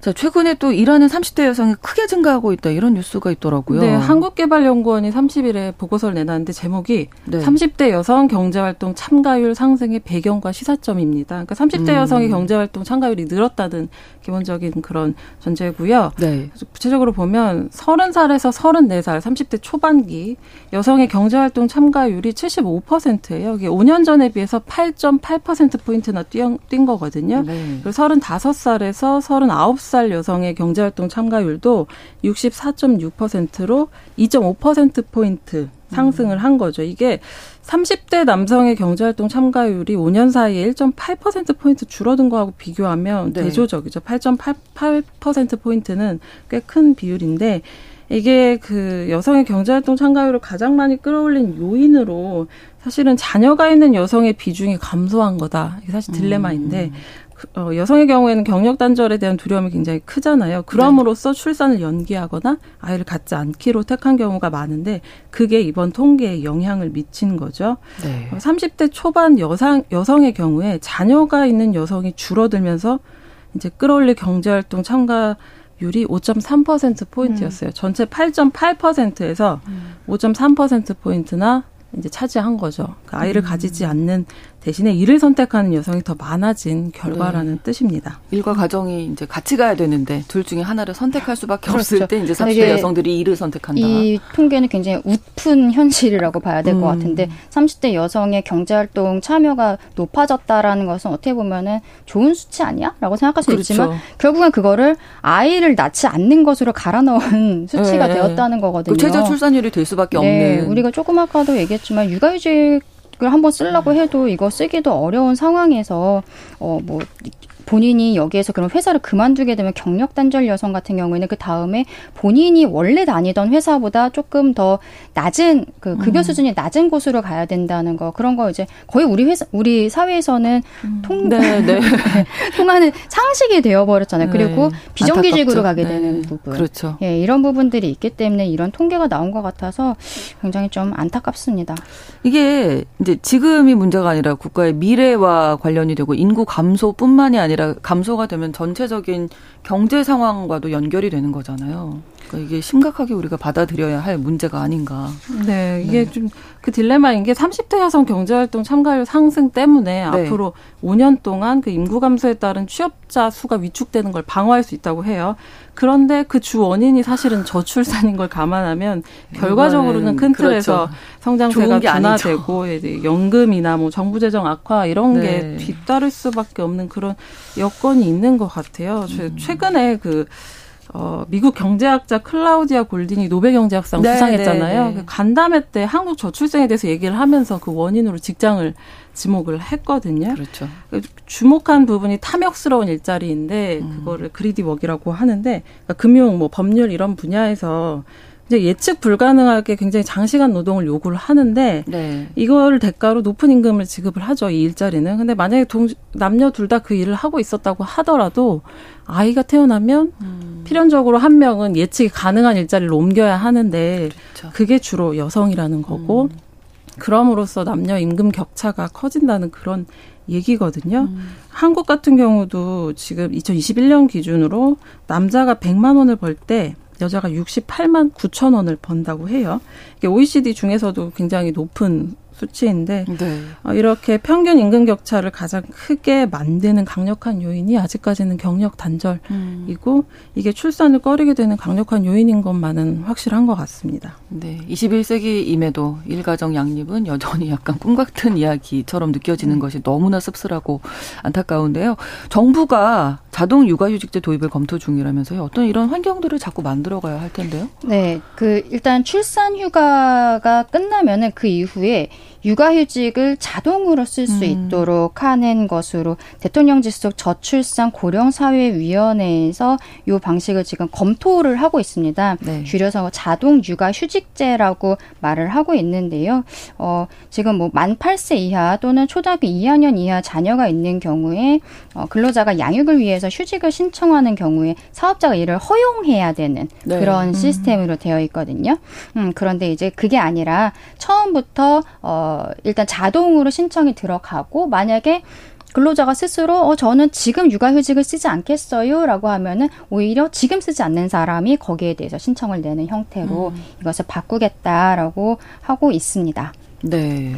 자, 최근에 또 일하는 30대 여성이 크게 증가하고 있다 이런 뉴스가 있더라고요. 네, 한국개발연구원이 30일에 보고서를 내놨는데 제목이 네. 30대 여성 경제활동 참가율 상승의 배경과 시사점입니다. 그러니까 30대 음. 여성의 경제활동 참가율이 늘었다는 기본적인 그런 전제고요. 네. 구체적으로 보면 30살에서 34살, 30대 초반기 여성의 경제활동 참가율이 75%예요. 이게 5년 전에 비해서 8.8% 포인트나 뛴, 뛴 거거든요. 네. 그리고 35살에서 39살 여성의 경제활동 참가율도 64.6%로 2.5% 포인트 상승을 한 거죠. 이게 30대 남성의 경제활동 참가율이 5년 사이에 1.8%포인트 줄어든 거하고 비교하면 네. 대조적이죠. 8.88%포인트는 꽤 큰 비율인데 이게 그 여성의 경제활동 참가율을 가장 많이 끌어올린 요인으로 사실은 자녀가 있는 여성의 비중이 감소한 거다. 이게 사실 딜레마인데 음. 어, 여성의 경우에는 경력 단절에 대한 두려움이 굉장히 크잖아요. 그럼으로써 네. 출산을 연기하거나 아이를 갖지 않기로 택한 경우가 많은데 그게 이번 통계에 영향을 미친 거죠. 네. 30대 어, 초반 여성 여성의 경우에 자녀가 있는 여성이 줄어들면서 이제 끌어올릴 경제활동 참가율이 5.3% 포인트였어요. 음. 전체 8.8%에서 음. 5.3% 포인트나 이제 차지한 거죠. 그러니까 아이를 음. 가지지 않는 대신에 일을 선택하는 여성이 더 많아진 결과라는 네. 뜻입니다. 일과 가정이 이제 같이 가야 되는데 둘 중에 하나를 선택할 수밖에 그렇죠. 없을 때 이제 30대 여성들이 일을 선택한다. 이 통계는 굉장히 웃픈 현실이라고 봐야 될것 음. 같은데 30대 여성의 경제활동 참여가 높아졌다라는 것은 어떻게 보면은 좋은 수치 아니야?라고 생각할 수 그렇죠. 있지만 결국은 그거를 아이를 낳지 않는 것으로 갈아 넣은 수치가 네. 되었다는 거거든요. 최저 출산율이 될 수밖에 네. 없는. 우리가 조금 아까도 얘기했지만 육아휴직 을 한번 쓰려고 해도 이거 쓰기도 어려운 상황에서 어 뭐 본인이 여기에서 그런 회사를 그만두게 되면 경력 단절 여성 같은 경우에는 그 다음에 본인이 원래 다니던 회사보다 조금 더 낮은 그 급여 음. 수준이 낮은 곳으로 가야 된다는 거 그런 거 이제 거의 우리 회사 우리 사회에서는 음. 통 네, 네. 통하는 상식이 되어 버렸잖아요. 네. 그리고 비정규직으로 가게 네. 되는 부분. 그렇죠. 예, 이런 부분들이 있기 때문에 이런 통계가 나온 것 같아서 굉장히 좀 안타깝습니다. 이게 이제 지금이 문제가 아니라 국가의 미래와 관련이 되고 인구 감소뿐만이 아니라 아니라 감소가 되면 전체적인 경제 상황과도 연결이 되는 거잖아요. 그러니까 이게 심각하게 우리가 받아들여야 할 문제가 아닌가. 네, 이게 네. 좀그 딜레마인 게 30대 여성 경제활동 참가율 상승 때문에 네. 앞으로 5년 동안 그 인구 감소에 따른 취업자 수가 위축되는 걸 방어할 수 있다고 해요. 그런데 그 주 원인이 사실은 저출산인 걸 감안하면 결과적으로는 큰 틀에서 그렇죠. 성장세가 둔화되고 연금이나 뭐 정부 재정 악화 이런 네. 게 뒤따를 수밖에 없는 그런 여건이 있는 것 같아요. 음. 최근에 그 어, 미국 경제학자 클라우디아 골딘이 노벨 경제학상 네, 수상했잖아요. 네, 네. 그 간담회 때 한국 저출생에 대해서 얘기를 하면서 그 원인으로 직장을 지목을 했거든요. 그렇죠. 그 주목한 부분이 탐욕스러운 일자리인데 음. 그거를 그리디웍이라고 하는데 그러니까 금융, 뭐 법률 이런 분야에서 이제 예측 불가능하게 굉장히 장시간 노동을 요구를 하는데 네. 이걸 대가로 높은 임금을 지급을 하죠 이 일자리는 근데 만약에 동, 남녀 둘 다 그 일을 하고 있었다고 하더라도 아이가 태어나면 음. 필연적으로 한 명은 예측이 가능한 일자리를 옮겨야 하는데 그렇죠. 그게 주로 여성이라는 거고 음. 그럼으로써 남녀 임금 격차가 커진다는 그런 얘기거든요. 음. 한국 같은 경우도 지금 2021년 기준으로 남자가 100만 원을 벌 때 여자가 68만 9천 원을 번다고 해요. 이게 OECD 중에서도 굉장히 높은 수치인데 네. 어, 이렇게 평균 임금 격차를 가장 크게 만드는 강력한 요인이 아직까지는 경력 단절이고 음. 이게 출산을 꺼리게 되는 강력한 요인인 것만은 확실한 것 같습니다. 네, 21세기임에도 일가정 양립은 여전히 약간 꿈 같은 이야기처럼 느껴지는 음. 것이 너무나 씁쓸하고 안타까운데요. 정부가 자동 육아휴직제 도입을 검토 중이라면서요. 어떤 이런 환경들을 자꾸 만들어가야 할 텐데요. 네, 그 일단 출산 휴가가 끝나면은 그 이후에 육아휴직을 자동으로 쓸수 음. 있도록 하는 것으로 대통령 지속 저출산 고령사회위원회에서 이 방식을 지금 검토를 하고 있습니다. 네. 줄여서 자동 육아휴직제라고 말을 하고 있는데요. 어, 지금 뭐 만 8세 이하 또는 초등학교 2학년 이하 자녀가 있는 경우에 어, 근로자가 양육을 위해서 휴직을 신청하는 경우에 사업자가 이를 허용해야 되는 네. 그런 음. 시스템으로 되어 있거든요. 음, 그런데 이제 그게 아니라 처음부터 어, 일단 자동으로 신청이 들어가고 만약에 근로자가 스스로 어 저는 지금 육아휴직을 쓰지 않겠어요라고 하면은 오히려 지금 쓰지 않는 사람이 거기에 대해서 신청을 내는 형태로 음. 이것을 바꾸겠다라고 하고 있습니다. 네.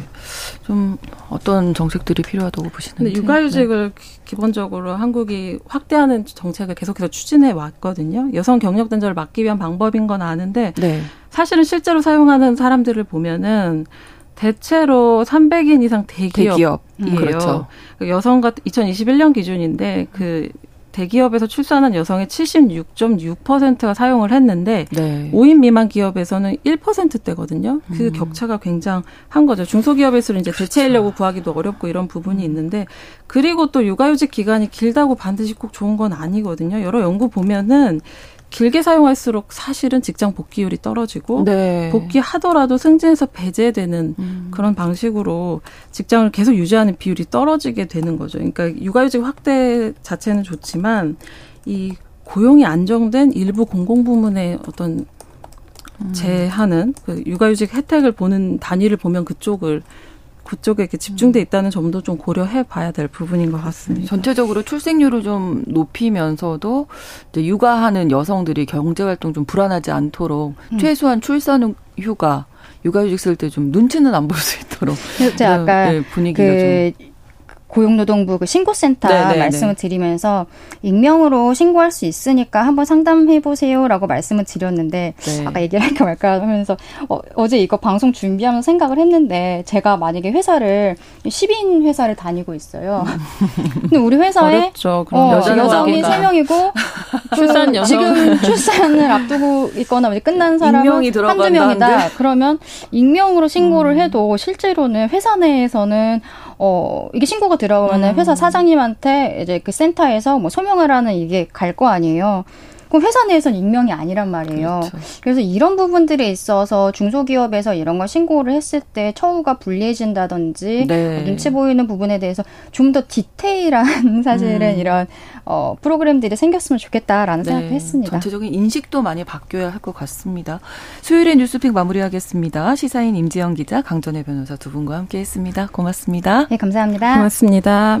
좀 어떤 정책들이 필요하다고 보시는지. 육아휴직을 네. 기본적으로 한국이 확대하는 정책을 계속해서 추진해 왔거든요. 여성 경력 단절을 막기 위한 방법인 건 아는데 네. 사실은 실제로 사용하는 사람들을 보면은 대체로 300인 이상 대기업이에요. 대기업. 그렇죠. 그 여성 같은 2021년 기준인데 그 대기업에서 출산한 여성의 76.6%가 사용을 했는데 네. 5인 미만 기업에서는 1%대거든요. 그 음. 격차가 굉장한 거죠. 중소기업에서는 이제 그렇죠. 대체 인력을 구하기도 어렵고 이런 부분이 음. 있는데 그리고 또 육아휴직 기간이 길다고 반드시 꼭 좋은 건 아니거든요. 여러 연구 보면은 길게 사용할수록 사실은 직장 복귀율이 떨어지고 네. 복귀하더라도 승진에서 배제되는 음. 그런 방식으로 직장을 계속 유지하는 비율이 떨어지게 되는 거죠. 그러니까 육아휴직 확대 자체는 좋지만 이 고용이 안정된 일부 공공부문의 어떤 음. 제하는 그 육아휴직 혜택을 보는 단위를 보면 그쪽을 그쪽에 이렇게 집중돼 있다는 점도 좀 고려해 봐야 될 부분인 것 같습니다. 전체적으로 출생률을 좀 높이면서도 이제 육아하는 여성들이 경제 활동 좀 불안하지 않도록 음. 최소한 출산 휴가 육아휴직 쓸 때 좀 눈치는 안 볼 수 있도록. 제가 아까 네, 분위기가 그 좀. 고용노동부 그 신고센터 네네네. 네, 말씀을 네. 드리면서 익명으로 신고할 수 있으니까 한번 상담해 보세요라고 말씀을 드렸는데 네. 아까 얘기를 할까 말까 하면서 어, 제 이거 방송 준비하면서 생각을 했는데 제가 만약에 회사를 10인 회사를 다니고 있어요. 근데 우리 회사에. 어, 여성이 3명이고 출산 여성. 지금 출산을 앞두고 있거나 끝난 사람은 한두 명이다. 그러면 익명으로 신고를 음. 해도 실제로는 회사 내에서는 어, 이게 신고가 들어오면은 음. 회사 사장님한테 이제 그 센터에서 뭐 소명을 하는 이게 갈 거 아니에요. 그럼 회사 내에서는 익명이 아니란 말이에요. 그렇죠. 그래서 이런 부분들에 있어서 중소기업에서 이런 걸 신고를 했을 때 처우가 불리해진다든지 네. 눈치 보이는 부분에 대해서 좀 더 디테일한 사실은 음. 이런 어, 프로그램들이 생겼으면 좋겠다라는 네. 생각을 했습니다. 전체적인 인식도 많이 바뀌어야 할 것 같습니다. 수요일에 뉴스픽 마무리하겠습니다. 시사인 임지영 기자, 강전혜 변호사 두 분과 함께했습니다. 고맙습니다. 네, 감사합니다. 고맙습니다.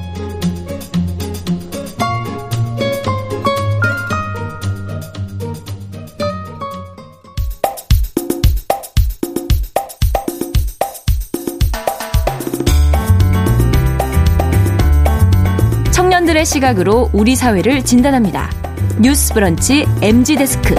시각으로 우리 사회를 진단합니다. 뉴스 브런치 MZ 데스크.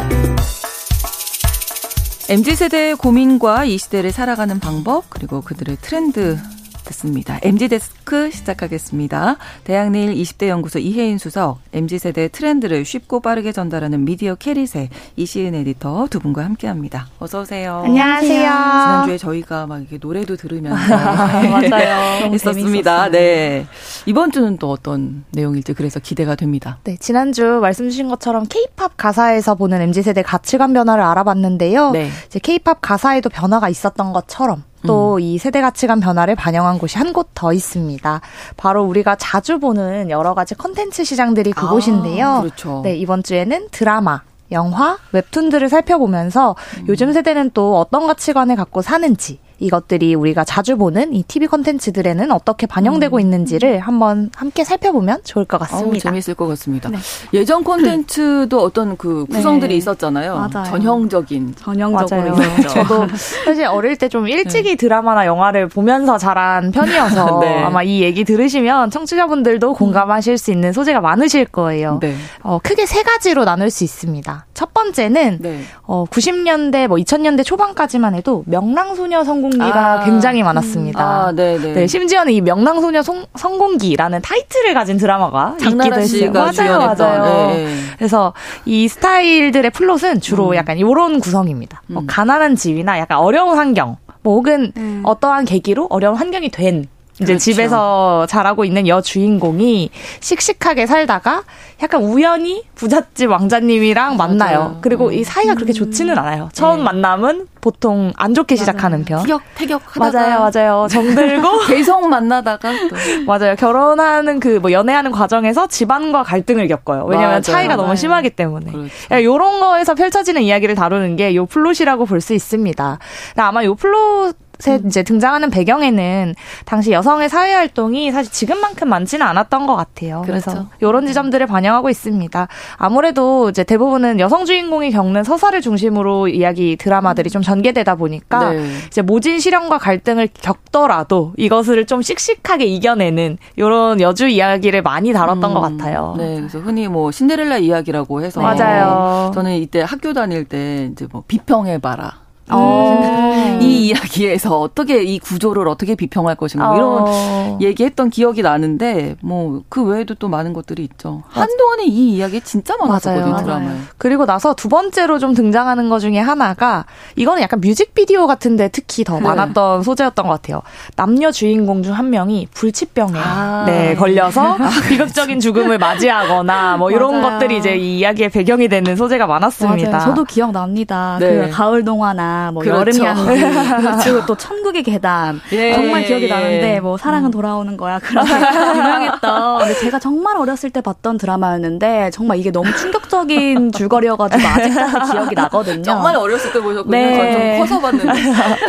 MZ 세대의 고민과 이 시대를 살아가는 방법 그리고 그들의 트렌드 듣습니다. MZ 데스크 시작하겠습니다. 대학내일 20대 연구소 이혜인 수석, MZ 세대 트렌드를 쉽고 빠르게 전달하는 미디어 캐릿의 이시은 에디터 두 분과 함께합니다. 어서 오세요. 안녕하세요. 지난주에 저희가 막 이렇게 노래도 들으면서 맞아요. 있었습니다. 네. 이번 주는 또 어떤 내용일지 그래서 기대가 됩니다. 네, 지난주 말씀 주신 것처럼 K-팝 가사에서 보는 MZ 세대 가치관 변화를 알아봤는데요. 네. 이제 K-팝 가사에도 변화가 있었던 것처럼 또이 음. 세대 가치관 변화를 반영한 곳이 한 곳 더 있습니다. 바로 우리가 자주 보는 여러 가지 컨텐츠 시장들이 그곳인데요. 아, 그렇죠. 네, 이번 주에는 드라마, 영화, 웹툰들을 살펴보면서 음. 요즘 세대는 또 어떤 가치관을 갖고 사는지 이것들이 우리가 자주 보는 이 TV 콘텐츠들에는 어떻게 반영되고 음. 있는지를 한번 함께 살펴보면 좋을 것 같습니다. 어 재미있을 것 같습니다. 네. 예전 콘텐츠도 어떤 그 구성들이 네. 있었잖아요. 맞아요. 전형적인. 전형적으로 저도 사실 어릴 때 좀 일찍이 네. 드라마나 영화를 보면서 자란 편이어서 네. 아마 이 얘기 들으시면 청취자분들도 공감하실 수 있는 소재가 많으실 거예요. 네. 어, 크게 세 가지로 나눌 수 있습니다. 첫 번째는 네. 어, 90년대 뭐 2000년대 초반까지만 해도 명랑소녀 성공 성공기가 아. 굉장히 많았습니다. 아, 네네. 네. 네, 심지어는 이 명랑소녀 성, 성공기라는 타이틀을 가진 드라마가 있기도 했어요. 맞아요, 맞아요. 네. 그래서 이 스타일들의 플롯은 주로 음. 약간 이런 구성입니다. 뭐 음. 뭐 가난한 집이나 약간 어려운 환경, 뭐 혹은 음. 어떠한 계기로 어려운 환경이 된 이제 그렇죠. 집에서 자라고 있는 여 주인공이 씩씩하게 살다가 약간 우연히 부잣집 왕자님이랑 만나요. 맞아요. 그리고 음. 이 사이가 그렇게 좋지는 않아요. 처음 네. 만남은 보통 안 좋게 맞아요. 시작하는 편. 티격 태격 맞아요, 맞아요. 정들고 계속 만나다가 또 맞아요. 결혼하는 그 뭐 연애하는 과정에서 집안과 갈등을 겪어요. 왜냐면 맞아요. 차이가. 너무 심하기 때문에. 그렇죠. 요런 거에서 펼쳐지는 이야기를 다루는 게 요 플롯이라고 볼 수 있습니다. 아마 요 플롯이 음. 이제 등장하는 배경에는 당시 여성의 사회 활동이 사실 지금만큼 많지는 않았던 것 같아요. 그렇죠. 그래서 이런 지점들을 반영하고 있습니다. 아무래도 이제 대부분은 여성 주인공이 겪는 서사를 중심으로 이야기 드라마들이 좀 전개되다 보니까 네. 이제 모진 시련과 갈등을 겪더라도 이것을 좀 씩씩하게 이겨내는 이런 여주 이야기를 많이 다뤘던 음. 것 같아요. 네, 그래서 흔히 뭐 신데렐라 이야기라고 해서 맞아요. 저는 이때 학교 다닐 때 이제 뭐 비평해봐라. 어. 네. 이 이야기에서 어떻게 이 구조를 어떻게 비평할 것인가 뭐 이런 어. 얘기했던 기억이 나는데 뭐 그 외에도 또 많은 것들이 있죠. 한동안에 이 이야기 진짜 많았거든요 드라마. 그리고 나서 두 번째로 좀 등장하는 것 중에 하나가 이거는 약간 뮤직비디오 같은데 특히 더 네. 많았던 소재였던 것 같아요. 남녀 주인공 중 한 명이 불치병에 아. 네 걸려서 아, 비극적인 죽음을 맞이하거나 뭐 이런 것들이 이제 이 이야기의 배경이 되는 소재가 많았습니다. 맞아요. 저도 기억납니다. 네. 그 가을 동화나 뭐 그렇죠. 여름 향기 그리고 또 천국의 계단 예. 정말 기억이 나는데 뭐 사랑은 음. 돌아오는 거야 그런 유명했던 근데 제가 정말 어렸을 때 봤던 드라마였는데 정말 이게 너무 충격적인 줄거리여가지고 아직까지 기억이 나거든요. 정말 어렸을 때 보셨군요. 네. 좀 커서 봤는데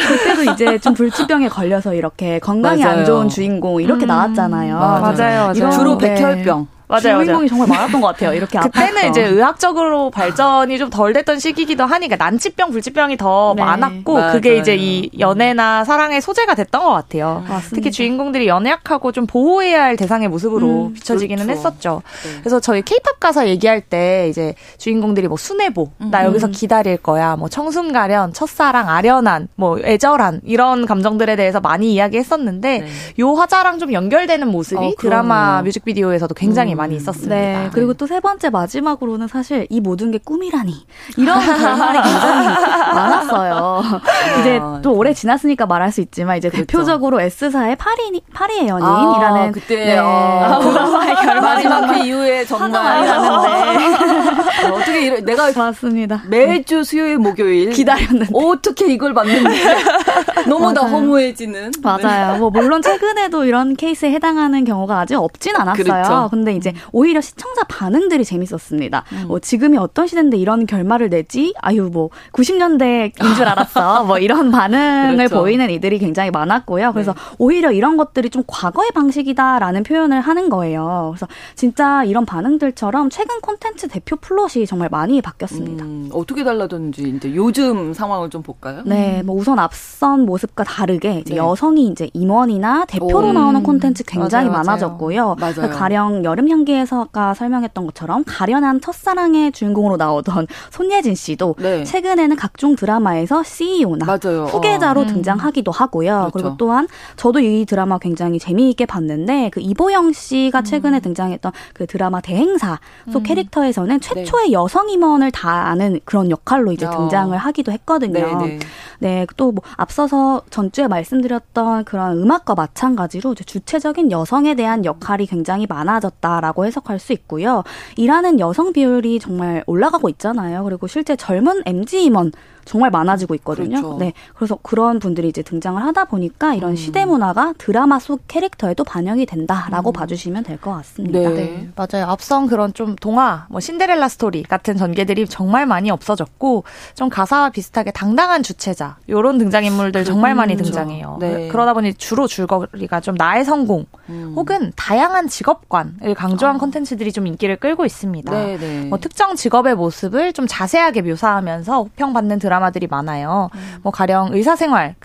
그때도 이제 좀 불치병에 걸려서 이렇게 건강이 맞아요. 안 좋은 주인공 이렇게 음. 나왔잖아요. 맞아요. 맞아요. 맞아요. 주로 백혈병. 맞아요, 주인공이 맞아요. 정말 많았던 것 같아요. 이렇게 그때는. 이제 의학적으로 발전이 좀 덜 됐던 시기기도 하니까 난치병, 불치병이 더 네. 많았고 맞아요. 그게 이제 이 연애나 사랑의 소재가 됐던 것 같아요. 맞습니다. 특히 주인공들이 연애약하고 좀 보호해야 할 대상의 모습으로 음, 비춰지기는 그렇죠. 했었죠. 네. 그래서 저희 케이팝 가사 얘기할 때 이제 주인공들이 뭐 순애보, 음. 나 여기서 기다릴 거야, 뭐 청순 가련, 첫사랑, 아련한, 뭐 애절한 이런 감정들에 대해서 많이 이야기했었는데 네. 요 화자랑 좀 연결되는 모습이 어, 드라마 뮤직비디오에서도 굉장히 음. 많이 있었습니다. 네. 그리고 또 세 번째 마지막으로는 사실 이 모든 게 꿈이라니 이런 결말이 굉장히 많았어요. 아, 이제 또 오래 지났으니까 말할 수 있지만 이제 그렇죠. 대표적으로 S사의 파리 파리의 연인이라는 아, 그때 네, 어. 드라마의 결말 마지막 그 이후에 정말 나는데 어, 어떻게 이래 내가 맞습니다. 매주 수요일 목요일 기다렸는데 어떻게 이걸 봤는데 너무 다 허무해지는 맞아요. 네. 뭐 물론 최근에도 이런 케이스에 해당하는 경우가 아직 없진 않았어요. 그렇죠. 근데 이제 오히려 시청자 반응들이 재밌었습니다. 음. 뭐 지금이 어떤 시대인데 이런 결말을 내지? 아유 뭐 90년대인 줄 알았어. 뭐 이런 반응을 그렇죠. 보이는 이들이 굉장히 많았고요. 그래서 네. 오히려 이런 것들이 좀 과거의 방식이다라는 표현을 하는 거예요. 그래서 진짜 이런 반응들처럼 최근 콘텐츠 대표 플롯이 정말 많이 바뀌었습니다. 음, 어떻게 달라졌는지 이제 요즘 상황을 좀 볼까요? 네, 뭐 우선 앞선 모습과 다르게 네. 여성이 이제 임원이나 대표로 오, 나오는 콘텐츠 굉장히 맞아요, 많아졌고요. 맞아요. 가령 여름 향기 단계에서가 설명했던 것처럼 가련한 첫사랑의 주인공으로 나오던 손예진 씨도 네. 최근에는 각종 드라마에서 CEO나 맞아요. 후계자로 어. 등장하기도 하고요. 그렇죠. 그리고 또한 저도 이 드라마 굉장히 재미있게 봤는데 그 이보영 씨가 음. 최근에 음. 등장했던 그 드라마 대행사 속 음. 캐릭터에서는 최초의 네. 여성 임원을 다하는 그런 역할로 이제 어. 등장을 하기도 했거든요. 네네. 네. 네, 또 뭐 앞서서 전주에 말씀드렸던 그런 음악과 마찬가지로 주체적인 여성에 대한 역할이 굉장히 많아졌다 라고 해석할 수 있고요. 일하는 여성 비율이 정말 올라가고 있잖아요. 그리고 실제 젊은 MG 임원 정말 많아지고 있거든요. 그렇죠. 네. 그래서 그런 분들이 이제 등장을 하다 보니까 이런 음. 시대 문화가 드라마 속 캐릭터에도 반영이 된다라고 음. 봐주시면 될 것 같습니다. 네. 네. 맞아요. 앞선 그런 좀 동화, 뭐 신데렐라 스토리 같은 전개들이 정말 많이 없어졌고 좀 가사와 비슷하게 당당한 주체자 이런 등장인물들 정말 많이 그렇죠. 등장해요. 네. 그러다 보니 주로 줄거리가 좀 나의 성공 음. 혹은 다양한 직업관을 강조한 아. 컨텐츠들이 좀 인기를 끌고 있습니다. 네, 네. 뭐 특정 직업의 모습을 좀 자세하게 묘사하면서 호평받는 드라마 드라마들이 많아요. 음. 뭐 가령 의사생활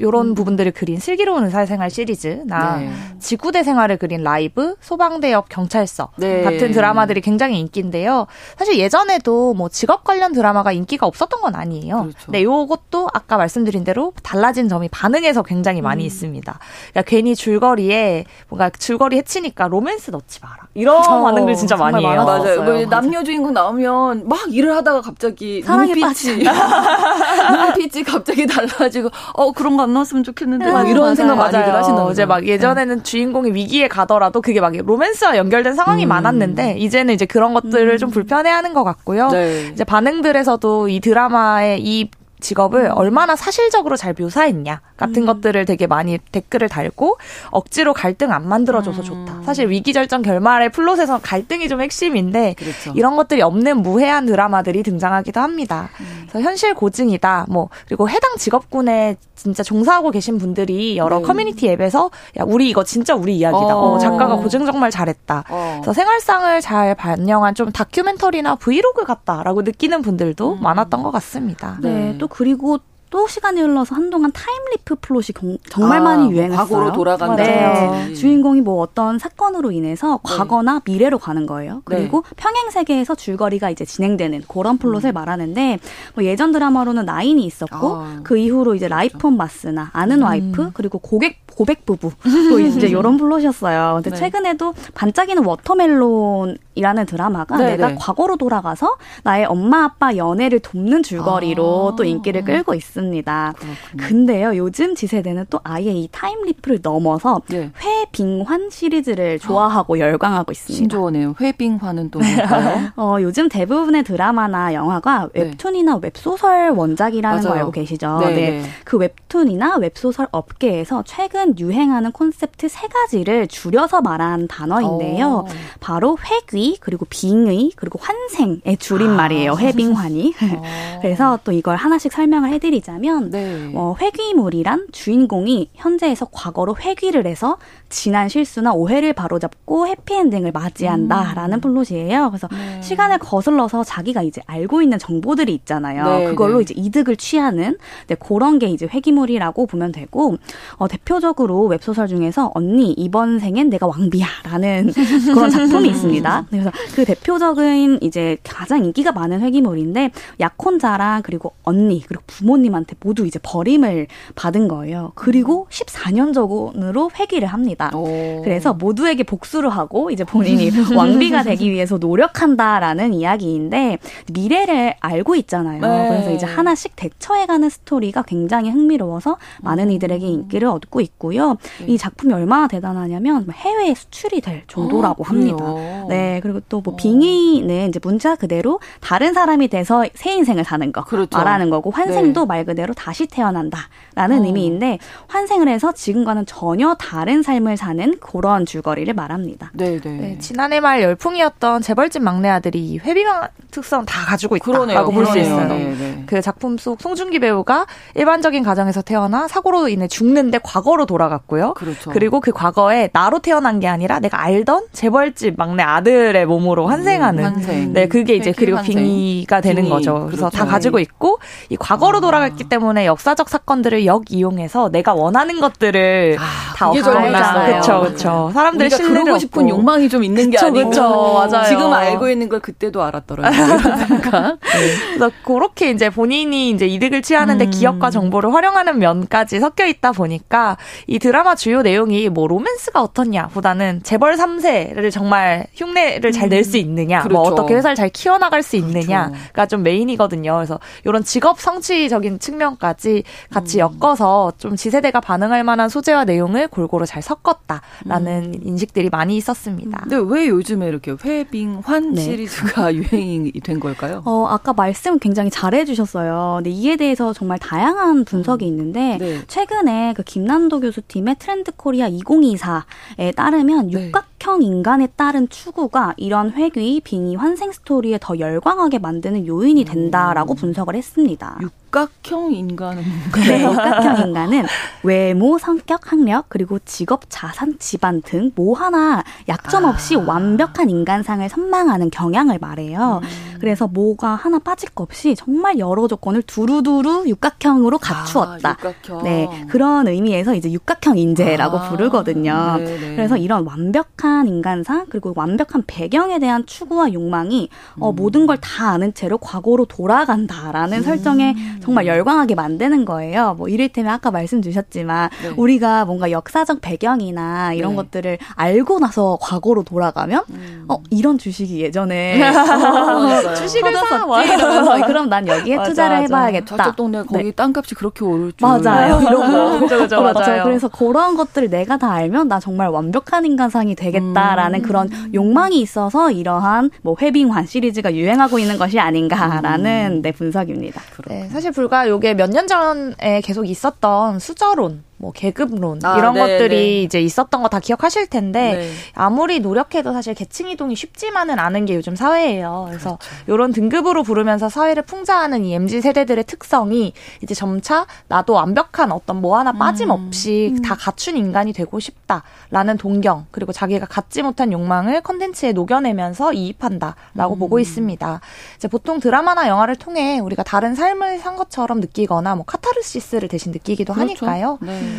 요런 음. 부분들을 그린 슬기로운 의사생활 시리즈나 네. 지구대 생활을 그린 라이브, 소방대역 경찰서 네. 같은 드라마들이 굉장히 인기인데요. 사실 예전에도 뭐 직업 관련 드라마가 인기가 없었던 건 아니에요. 그렇죠. 네, 요것도 아까 말씀드린 대로 달라진 점이 반응에서 굉장히 많이 음. 있습니다. 그러니까 괜히 줄거리에 뭔가 줄거리 해치니까 로맨스 넣지 마라. 이런 어, 반응들 진짜 많이 해요. 맞아요. 뭐 남녀 주인공 나오면 막 일을 하다가 갑자기 사랑에 눈빛이 눈빛이 갑자기 달라지고 어 그런 거 안 나왔으면 좋겠는데 막 이런 맞아요. 생각 많이들 하시는 이제 막 예전에는 네. 주인공이 위기에 가더라도 그게 막 로맨스와 연결된 상황이 음. 많았는데 이제는 이제 그런 것들을 음. 좀 불편해하는 것 같고요. 네. 이제 반응들에서도 이 드라마의 이 직업을 음. 얼마나 사실적으로 잘 묘사했냐 같은 음. 것들을 되게 많이 댓글을 달고 억지로 갈등 안 만들어줘서 음. 좋다. 사실 위기 절정 결말의 플롯에서 갈등이 좀 핵심인데 그렇죠. 이런 것들이 없는 무해한 드라마들이 등장하기도 합니다. 음. 그래서 현실 고증이다. 뭐 그리고 해당 직업군에 진짜 종사하고 계신 분들이 여러 네. 커뮤니티 앱에서 야 우리 이거 진짜 우리 이야기다. 어, 어 작가가 고증 정말 잘했다. 어. 그래서 생활상을 잘 반영한 좀 다큐멘터리나 브이로그 같다라고 느끼는 분들도 음. 많았던 것 같습니다. 네, 또 그리고 또 시간이 흘러서 한동안 time leap 플롯이 정말 아, 많이 유행했어요. 과거로 돌아간다. 네. 주인공이 뭐 어떤 사건으로 인해서 네. 과거나 미래로 가는 거예요. 그리고 네. 평행 세계에서 줄거리가 이제 진행되는 그런 플롯을 음. 말하는데 뭐 예전 드라마로는 나인이 있었고 아, 그 이후로 이제 그렇죠. 라이프 온 마스나 아는 음. 와이프 그리고 고객 고백 부부 또 이제 이런 플롯이었어요. 근데 네. 최근에도 반짝이는 워터멜론 이라는 드라마가 네, 내가 네. 과거로 돌아가서 나의 엄마 아빠 연애를 돕는 줄거리로 아. 또 인기를 끌고 있습니다. 그렇군요. 근데요 요즘 Z세대는 또 아예 이 time leap을 넘어서 네. 회빙환 시리즈를 좋아하고 아. 열광하고 있습니다. 신조어네요. 회빙환은 또 뭘까요? 어, 요즘 대부분의 드라마나 영화가 네. 웹툰이나 웹소설 원작이라는 맞아요. 거 알고 계시죠? 네. 네. 그 웹툰이나 웹소설 업계에서 최근 최근 유행하는 콘셉트 세 가지를 줄여서 말한 단어인데요. 오. 어. 바로 회귀, 그리고 빙의, 그리고 환생의 줄임말이에요. 아. 회빙환이. 어. 그래서 또 이걸 하나씩 설명을 해드리자면, 네. 어, 회귀물이란 주인공이 현재에서 과거로 회귀를 해서 지난 실수나 오해를 바로잡고 해피엔딩을 맞이한다라는 음. 플롯이에요. 그래서 네. 시간을 거슬러서 자기가 이제 알고 있는 정보들이 있잖아요. 네, 그걸로 네. 이제 이득을 취하는 네, 그런 게 이제 회귀물이라고 보면 되고 어, 대표적으로 웹소설 중에서 언니 이번 생엔 내가 왕비야라는 그런 작품이 있습니다. 그래서 그 대표적인 이제 가장 인기가 많은 회귀물인데 약혼자랑 그리고 언니 그리고 부모님한테 모두 이제 버림을 받은 거예요. 그리고 14년 전으로 회귀를 합니다. 오. 그래서 모두에게 복수를 하고 이제 본인이 왕비가 되기 위해서 노력한다라는 이야기인데 미래를 알고 있잖아요. 네. 그래서 이제 하나씩 대처해가는 스토리가 굉장히 흥미로워서 많은 음. 이들에게 인기를 얻고 있고요. 네. 이 작품이 얼마나 대단하냐면 해외에 수출이 될 정도라고 어, 합니다. 네, 그리고 또뭐 어. 빙의는 이제 문자 그대로 다른 사람이 돼서 새 인생을 사는 거 그렇죠. 말하는 거고 환생도 네. 말 그대로 다시 태어난다라는 어. 의미인데 환생을 해서 지금과는 전혀 다른 삶을 사는 그런 줄거리를 말합니다. 네 네. 네. 네, 지난해 말 열풍이었던 재벌집 막내 아들이 회비망 특성 다 가지고 있다라고 볼 수 있어요. 네네. 네. 그 작품 속 송중기 배우가 일반적인 가정에서 태어나 사고로 인해 죽는데 과거로 돌아갔고요. 그렇죠. 그리고 그 과거에 나로 태어난 게 아니라 내가 알던 재벌집 막내 아들 의 몸으로 환생하는. 음, 환생. 네, 그게 이제 그리고 환생. 빙의가 되는 빙의. 거죠. 그래서 그렇죠. 다 가지고 있고 이 과거로 아. 돌아갔기 때문에 역사적 사건들을 역 이용해서 내가 원하는 것들을 아, 다 얻어내는 그렇죠, 그렇죠. 사람들 우리가 그러고 싶은 욕망이 좀 있는 그쵸, 게 아니고 그쵸, 맞아요. 지금 알고 있는 걸 그때도 알았더라고요. 네. 그래서 그렇게 이제 본인이 이제 이득을 취하는데 음. 기억과 정보를 활용하는 면까지 섞여 있다 보니까 이 드라마 주요 내용이 뭐 로맨스가 어떻냐 보다는 재벌 3세를 정말 흉내 를 잘 낼 수 있느냐, 뭐 그렇죠. 뭐 어떻게 회사를 잘 키워나갈 수 있느냐가 그렇죠. 좀 메인이거든요. 그래서 이런 직업 성취적인 측면까지 같이 음. 엮어서 좀 지세대가 반응할 만한 소재와 내용을 골고루 잘 섞었다라는 음. 인식들이 많이 있었습니다. 근데 왜 요즘에 이렇게 회빙환 네. 시리즈가 유행이 된 걸까요? 어, 아까 말씀 굉장히 잘해 주셨어요. 근데 이에 대해서 정말 다양한 분석이 음. 있는데 네. 최근에 그 김난도 교수팀의 트렌드 코리아 2024에 따르면 네. 육각형 인간에 따른 추구가 이런 회귀, 빙의, 환생 스토리에 더 열광하게 만드는 요인이 된다라고 음. 분석을 했습니다. 육각형 인간은 네, 육각형 인간은 외모, 성격, 학력, 그리고 직업, 자산, 집안 등 뭐 하나 약점 없이 아. 완벽한 인간상을 선망하는 경향을 말해요. 음. 그래서 뭐가 하나 빠질 거 없이 정말 여러 조건을 두루두루 육각형으로 아, 갖추었다. 아, 육각형. 네, 그런 의미에서 이제 육각형 인재라고 아, 부르거든요. 네네. 네. 그래서 이런 완벽한 인간상 그리고 완벽한 배경에 대한 추구와 욕망이 어, 음. 어, 모든 걸 다 아는 채로 과거로 돌아간다라는 음. 설정에 정말 열광하게 만드는 거예요. 뭐 이를테면 아까 말씀 주셨지만 네. 우리가 뭔가 역사적 배경이나 이런 네. 것들을 알고 나서 과거로 돌아가면 음. 어 이런 주식이 예전에 어, 주식을 샀었지 이러면서 그럼 난 여기에 맞아, 투자를 맞아. 해봐야겠다. 저쪽 동네 거기 네. 땅값이 그렇게 오를 줄 맞아요. 이런 거 그죠 그죠 맞아요. 그래서 그런 것들을 내가 다 알면 나 정말 완벽한 인간상이 되겠다라는 음. 그런 욕망이 있어서 이러한 뭐 회빙환 시리즈가 유행하고 있는 것이 아닌가라는 음. 네 분석입니다. 네, 사실 사실 불과 요게 몇 년 전에 계속 있었던 수저론 뭐 계급론 아, 이런 네, 것들이 네. 이제 있었던 거 다 기억하실 텐데 네. 아무리 노력해도 사실 계층 이동이 쉽지만은 않은 게 요즘 사회예요. 그래서 그렇죠. 이런 등급으로 부르면서 사회를 풍자하는 이 mz 세대들의 특성이 이제 점차 나도 완벽한 어떤 뭐 하나 빠짐없이 음. 음. 다 갖춘 인간이 되고 싶다라는 동경 그리고 자기가 갖지 못한 욕망을 컨텐츠에 녹여내면서 이입한다라고 음. 보고 있습니다. 이제 보통 드라마나 영화를 통해 우리가 다른 삶을 산 것처럼 느끼거나 뭐 카타르시스를 대신 느끼기도 그렇죠. 하니까요.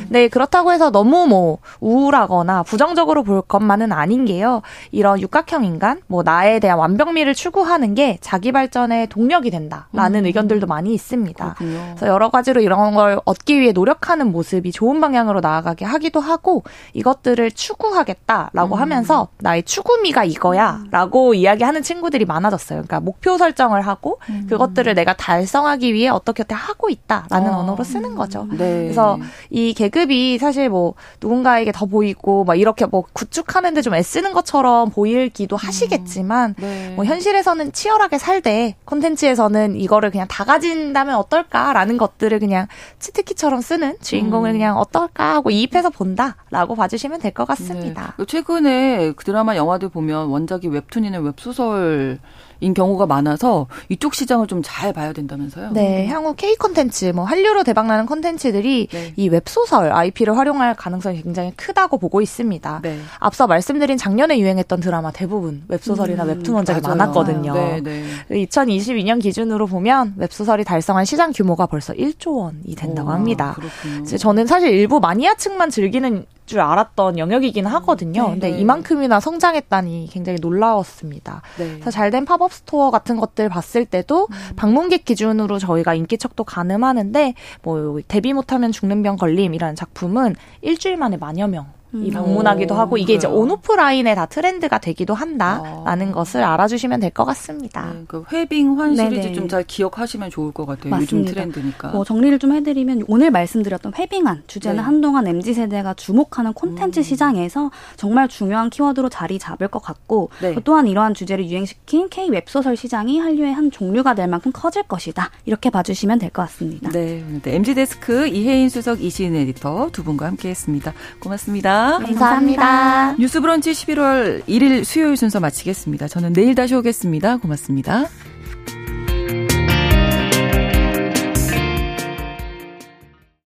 네. 네, 그렇다고 해서 너무 뭐 우울하거나 부정적으로 볼 것만은 아닌 게요. 이런 육각형 인간, 뭐 나에 대한 완벽미를 추구하는 게 자기 발전의 동력이 된다라는 음. 의견들도 많이 있습니다. 그렇군요. 그래서 여러 가지로 이런 걸 얻기 위해 노력하는 모습이 좋은 방향으로 나아가게 하기도 하고 이것들을 추구하겠다라고 음. 하면서 나의 추구미가 이거야라고 음. 이야기하는 친구들이 많아졌어요. 그러니까 목표 설정을 하고 음. 그것들을 내가 달성하기 위해 어떻게 어떻게 하고 있다라는 어. 언어로 쓰는 거죠. 네. 그래서 이 계급이 사실 뭐 누군가에게 더 보이고 막 이렇게 뭐 구축하는데 좀 애쓰는 것처럼 보일기도 음. 하시겠지만 네. 뭐 현실에서는 치열하게 살되 콘텐츠에서는 이거를 그냥 다 가진다면 어떨까라는 것들을 그냥 치트키처럼 쓰는 주인공을 음. 그냥 어떨까 하고 이입해서 본다라고 봐주시면 될 것 같습니다. 네. 최근에 그 드라마 영화들 보면 원작이 웹툰이나 웹소설 인 경우가 많아서 이쪽 시장을 좀 잘 봐야 된다면서요? 네, 향후 K 콘텐츠, 뭐 한류로 대박나는 콘텐츠들이 네. 이 웹소설 IP를 활용할 가능성이 굉장히 크다고 보고 있습니다. 네. 앞서 말씀드린 작년에 유행했던 드라마 대부분 웹소설이나 음, 웹툰 원작이 맞아요. 많았거든요. 네, 네. 2022년 기준으로 보면 웹소설이 달성한 시장 규모가 벌써 1조 원이 된다고 오, 합니다. 그렇군요. 저는 사실 일부 마니아층만 즐기는 줄 알았던 영역이긴 하거든요. 네, 근데 네. 이만큼이나 성장했다니 굉장히 놀라웠습니다. 네. 그래서 잘된 팝업 스토어 같은 것들 봤을 때도 음. 방문객 기준으로 저희가 인기 척도 가늠하는데 뭐 데뷔 못하면 죽는 병 걸림이라는 작품은 일주일 만에 만여 명 이 음. 방문하기도 하고 이게 이제 온오프라인에 다 트렌드가 되기도 한다라는 아. 것을 알아주시면 될 것 같습니다. 네, 그 회빙 환 시리즈 좀 잘 기억하시면 좋을 것 같아요. 맞습니다. 요즘 트렌드니까. 뭐 정리를 좀 해드리면 오늘 말씀드렸던 회빙한 주제는 네. 한동안 mz 세대가 주목하는 콘텐츠 음. 시장에서 정말 중요한 키워드로 자리 잡을 것 같고 네. 또한 이러한 주제를 유행시킨 K 웹소설 시장이 한류의 한 종류가 될 만큼 커질 것이다. 이렇게 봐주시면 될 것 같습니다. 네, mz 데스크 이혜인 수석 이시은 에디터 두 분과 함께했습니다. 고맙습 니다. 감사합니다. 감사합니다. 뉴스 브런치 11월 1일 수요일 순서 마치겠습니다. 저는 내일 다시 오겠습니다. 고맙습니다.